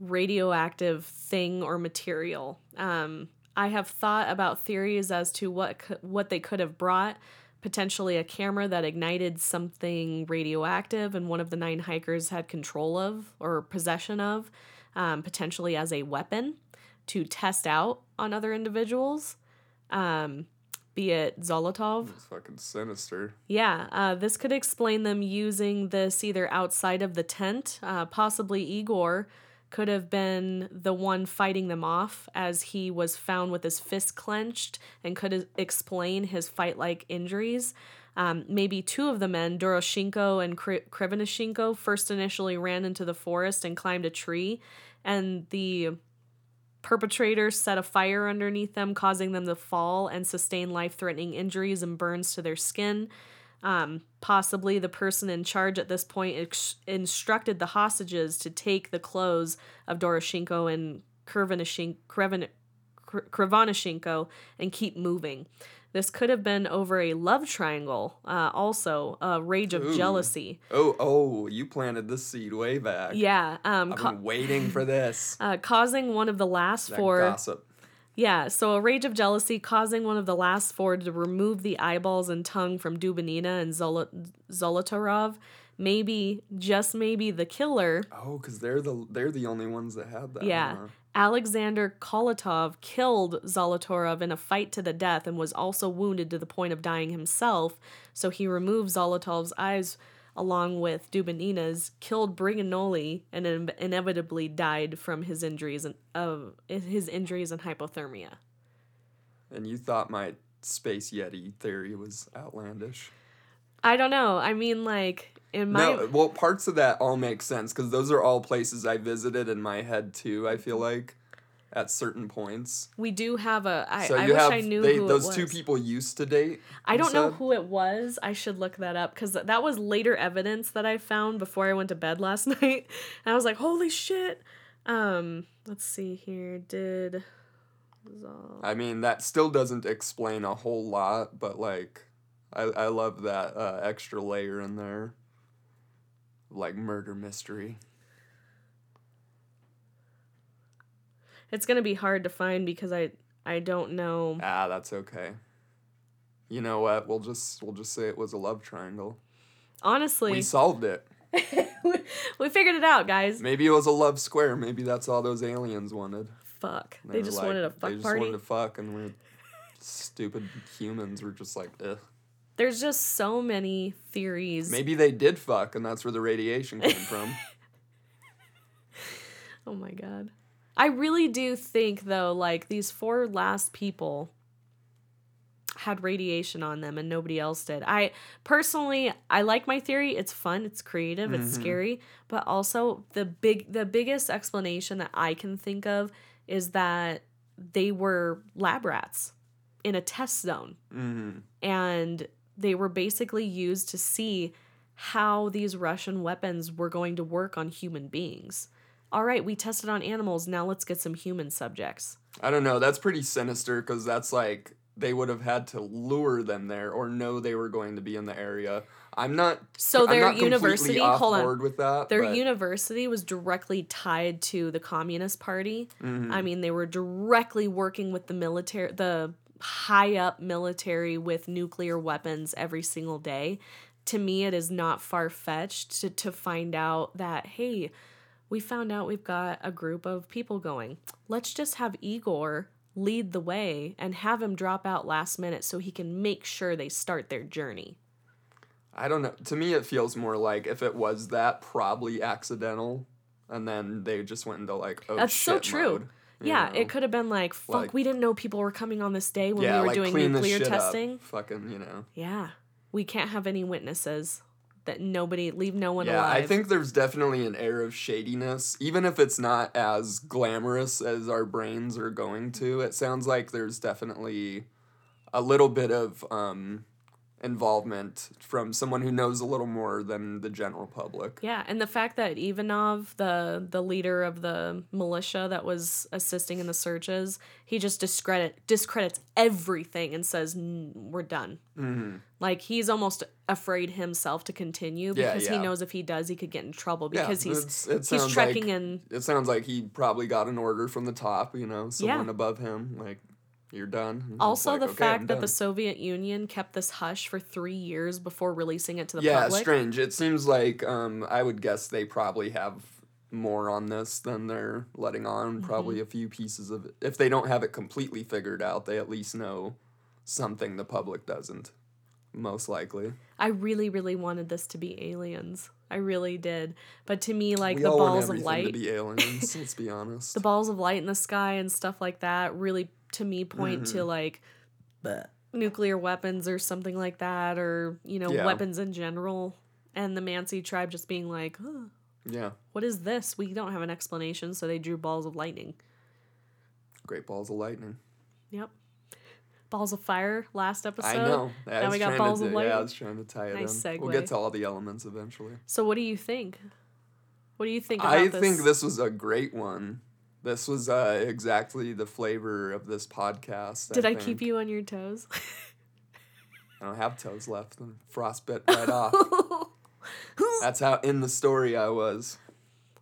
radioactive thing or material. Um, I have thought about theories as to what what they could have brought. Potentially a camera that ignited something radioactive, and one of the nine hikers had control of or possession of, um, potentially as a weapon to test out on other individuals. Um, be it Zolotov. It's fucking sinister. Yeah, uh, this could explain them using this either outside of the tent. Uh, possibly Igor could have been the one fighting them off as he was found with his fist clenched and could explain his fight like injuries. Um, maybe two of the men, Doroshenko and Kri- first initially ran into the forest and climbed a tree, and the perpetrators set a fire underneath them, causing them to fall and sustain life threatening injuries and burns to their skin. Um, possibly the person in charge at this point ex- instructed the hostages to take the clothes of Doroshenko and Krivon- and keep moving. This could have been over a love triangle, uh, also a rage of Ooh. jealousy. Oh, oh, you planted this seed way back. Yeah, um, I've ca- been waiting for this. uh, causing one of the last That four. gossip. Yeah, so a rage of jealousy causing one of the last four to remove the eyeballs and tongue from Dubinina and Zolo- Zolotarov. Maybe, just maybe, the killer. Oh, because they're the they're the only ones that had that. Yeah. huh? Alexander Kolotov killed Zolotarov in a fight to the death and was also wounded to the point of dying himself. So he removed Zolotov's eyes along with Dubinina's, killed Briganoli, and in- inevitably died from his injuries and of his injuries and hypothermia. And you thought my space yeti theory was outlandish. I don't know. I mean, like in my no, well, parts of that all make sense because those are all places I visited in my head too. I feel like at certain points. we do have a. I, so I wish have I knew they, who those it was. two people used to date. I don't know who it was. I should look that up because that was later evidence that I found before I went to bed [laughs] last night. And I was like, holy shit. Um, let's see here. Did I mean, that still doesn't explain a whole lot, but like, I I love that uh, extra layer in there, like murder mystery. It's gonna be hard to find because I I don't know. Ah, that's okay. You know what? We'll just we'll just say it was a love triangle. Honestly, We solved it. [laughs] we figured it out, guys. Maybe it was a love square. Maybe that's all those aliens wanted. Fuck. They, were just like- wanted a They fuck just party. wanted to fuck, and we're stupid humans. We're just like, ugh. There's just so many theories. Maybe they did fuck, and that's where the radiation came from. [laughs] Oh my god. I really do think though like these four last people had radiation on them and nobody else did. I personally I like my theory. It's fun, it's creative, it's Mhm. scary, but also the big the biggest explanation that I can think of is that they were lab rats in a test zone hmm and they were basically used to see how these Russian weapons were going to work on human beings. All right, we tested on animals, now let's get some human subjects. I don't know. That's pretty sinister because that's like they would have had to lure them there or know they were going to be in the area. I'm not. So I'm their not university, hold on. with that. Their but, university was directly tied to the Communist Party. Mhm. I mean, they were directly working with the military, the high up military with nuclear weapons every single day. To me, it is not far fetched to, to find out that, hey, we found out we've got a group of people going. Let's just have Igor lead the way and have him drop out last minute so he can make sure they start their journey. I don't know. To me, it feels more like if it was that, probably accidental, and then they just went into like, oh That's so true. mode, Yeah, know? it could have been like, fuck, Like- we didn't know people were coming on this day when yeah, we were like doing nuclear shit up. testing. Fucking, you know. Yeah. We can't have any witnesses. That nobody leave no one Yeah, alive. I think there's definitely an air of shadiness, even if it's not as glamorous as our brains are going to. It sounds like there's definitely a little bit of um, involvement from someone who knows a little more than the general public. Yeah, and the fact that Ivanov, the the leader of the militia that was assisting in the searches, he just discredit discredits everything and says we're done. hmm Like he's almost afraid himself to continue Yeah, because he knows if he does, he could get in trouble Yeah, because he's it he's sounds trekking like, in. It sounds like he probably got an order from the top, you know, someone Yeah. above him, like, you're done. Also, like, the "Okay, fact that the Soviet Union kept this hush for three years before releasing it to the yeah, public. Yeah, strange. It seems like um, I would guess they probably have more on this than they're letting on. Mm-hmm. Probably a few pieces of it. If they don't have it completely figured out, they at least know something the public doesn't. Most likely. I really, really wanted this to be aliens. I really did. But to me, like we the balls of light, to be aliens. let's be honest. [laughs] the balls of light in the sky and stuff like that really, to me, point to Mm-hmm. like nuclear weapons or something like that, or you know, Yeah. weapons in general. And the Mansi tribe just being like, huh, yeah, "What is this? We don't have an explanation." So they drew balls of lightning. great balls of lightning. Yep. Balls of fire. Last episode. I know. I now we got trying balls to of do- Yeah, I was trying to tie it Nice in. We'll get to all the elements eventually. So what do you think? What do you think about I this? think this was a great one. This was uh, exactly the flavor of this podcast. Did I, think. keep you on your toes? I don't have toes left. And frost bit [laughs] right off. [laughs] That's how in the story I was.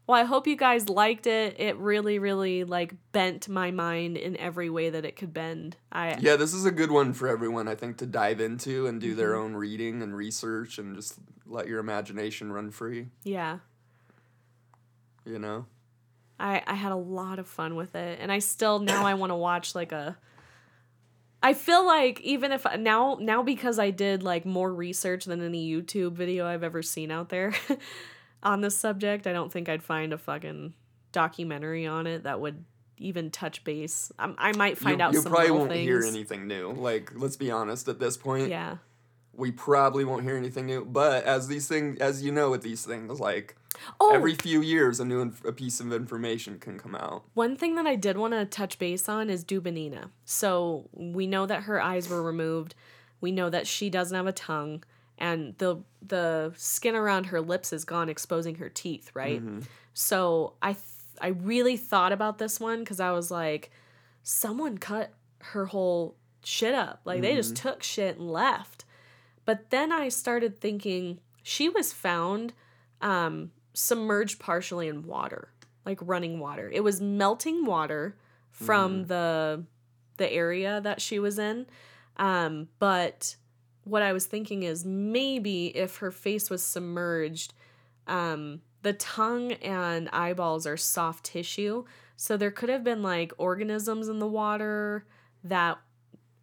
Well, I hope you guys liked it. It really, really like bent my mind in every way that it could bend. I Yeah, this is a good one for everyone, I think, to dive into and do their own reading and research and just let your imagination run free, yeah. you know? I I had a lot of fun with it, and I still now I want to watch like a. I feel like even if now now because I did like more research than any YouTube video I've ever seen out there [laughs] on this subject, I don't think I'd find a fucking documentary on it that would even touch base. I, I might find you, out you some probably won't things. hear anything new. Like, let's be honest, at this point, Yeah. we probably won't hear anything new. But as these things, as you know, with these things, like Oh, every few years, a new inf- a piece of information can come out. One thing that I did want to touch base on is Dubinina. So we know that her eyes were removed. We know that she doesn't have a tongue, and the the skin around her lips is gone, exposing her teeth. Right. So I th- I really thought about this one because I was like, someone cut her whole shit up. Like they just took shit and left. But then I started thinking she was found um, submerged partially in water, like running water. It was melting water from the the area that she was in. Um, but what I was thinking is maybe if her face was submerged, um, the tongue and eyeballs are soft tissue, so there could have been like organisms in the water that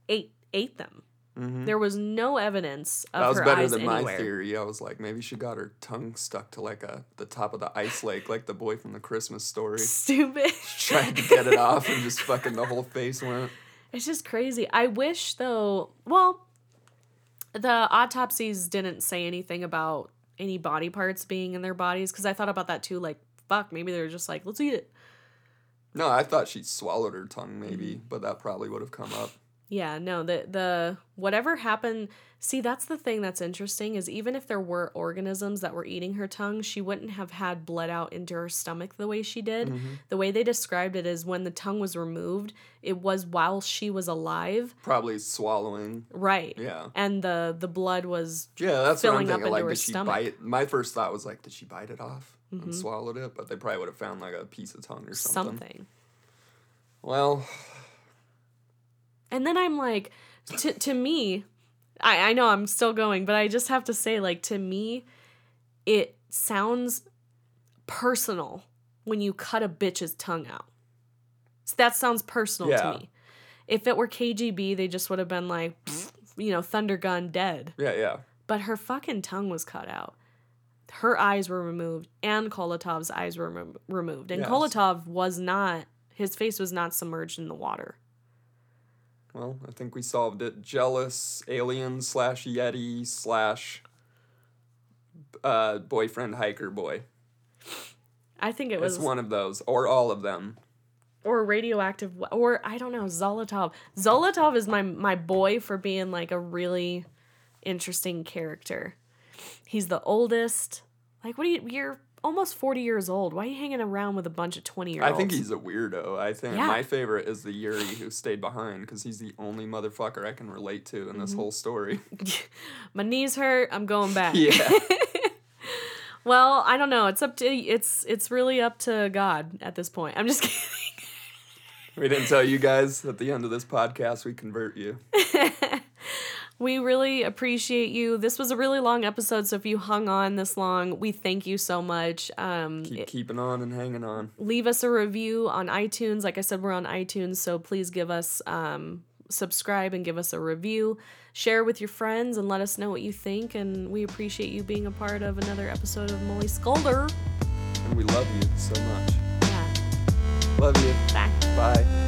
ate ate them. Hmm There was no evidence of That was her better eyes than anywhere. my theory. I was like, maybe she got her tongue stuck to like a the top of the ice lake, like the boy from the Christmas story. [laughs] Stupid. [laughs] She Tried to get it off, and just fucking the whole face went. It's just crazy. I wish though, well, the autopsies didn't say anything about any body parts being in their bodies because I thought about that too. Like, fuck, maybe they're just like, let's eat it. No, I thought she swallowed her tongue, maybe, Mm-hmm. but that probably would have come up. Yeah, no, the the whatever happened. See, that's the thing that's interesting is even if there were organisms that were eating her tongue, she wouldn't have had blood out into her stomach the way she did. Mm-hmm. The way they described it is when the tongue was removed, it was while she was alive, Probably swallowing. right? Yeah. And the the blood was Yeah, that's Filling what I'm thinking. Like, did she stomach. Mm-hmm. bite? My first thought was like, did she bite it off and swallowed it? But they probably would have found like a piece of tongue or something. something. Well, And then I'm like, to to me, I I know I'm still going, but I just have to say, like to me, it sounds personal when you cut a bitch's tongue out. So that sounds personal Yeah. to me. If it were KGB, they just would have been like, you know, thunder gun dead. yeah, yeah. But her fucking tongue was cut out. Her eyes were removed, and Kolatov's eyes were remo- removed. And Yes. Kolotov was not, his face was not submerged in the water. Well, I think we solved it. Jealous alien slash yeti slash uh, boyfriend hiker boy. I think it was It's one of those, or all of them. or radioactive or I don't know Zolotov. Zolotov is my my boy for being like a really interesting character. He's the oldest. Like what do you you're almost 40 years old. Why are you hanging around with a bunch of 20 year olds? I think he's a weirdo. I think Yeah. my favorite is the Yuri who stayed behind because he's the only motherfucker I can relate to in Mm-hmm. this whole story. [laughs] my knees hurt. I'm going back. [laughs] yeah. [laughs] Well, I don't know. It's up to it's it's really up to God at this point. I'm just kidding. we didn't tell you guys at the end of this podcast we convert you. We really appreciate you. This was a really long episode, so if you hung on this long, we thank you so much. Um, Keep keeping on and hanging on. leave us a review on iTunes. Like I said, we're on iTunes, so please give us um, subscribe and give us a review. Share with your friends and let us know what you think. And we appreciate you being a part of another episode of Mullyscudler. And we love you so much. Yeah, Love you. bye. Bye.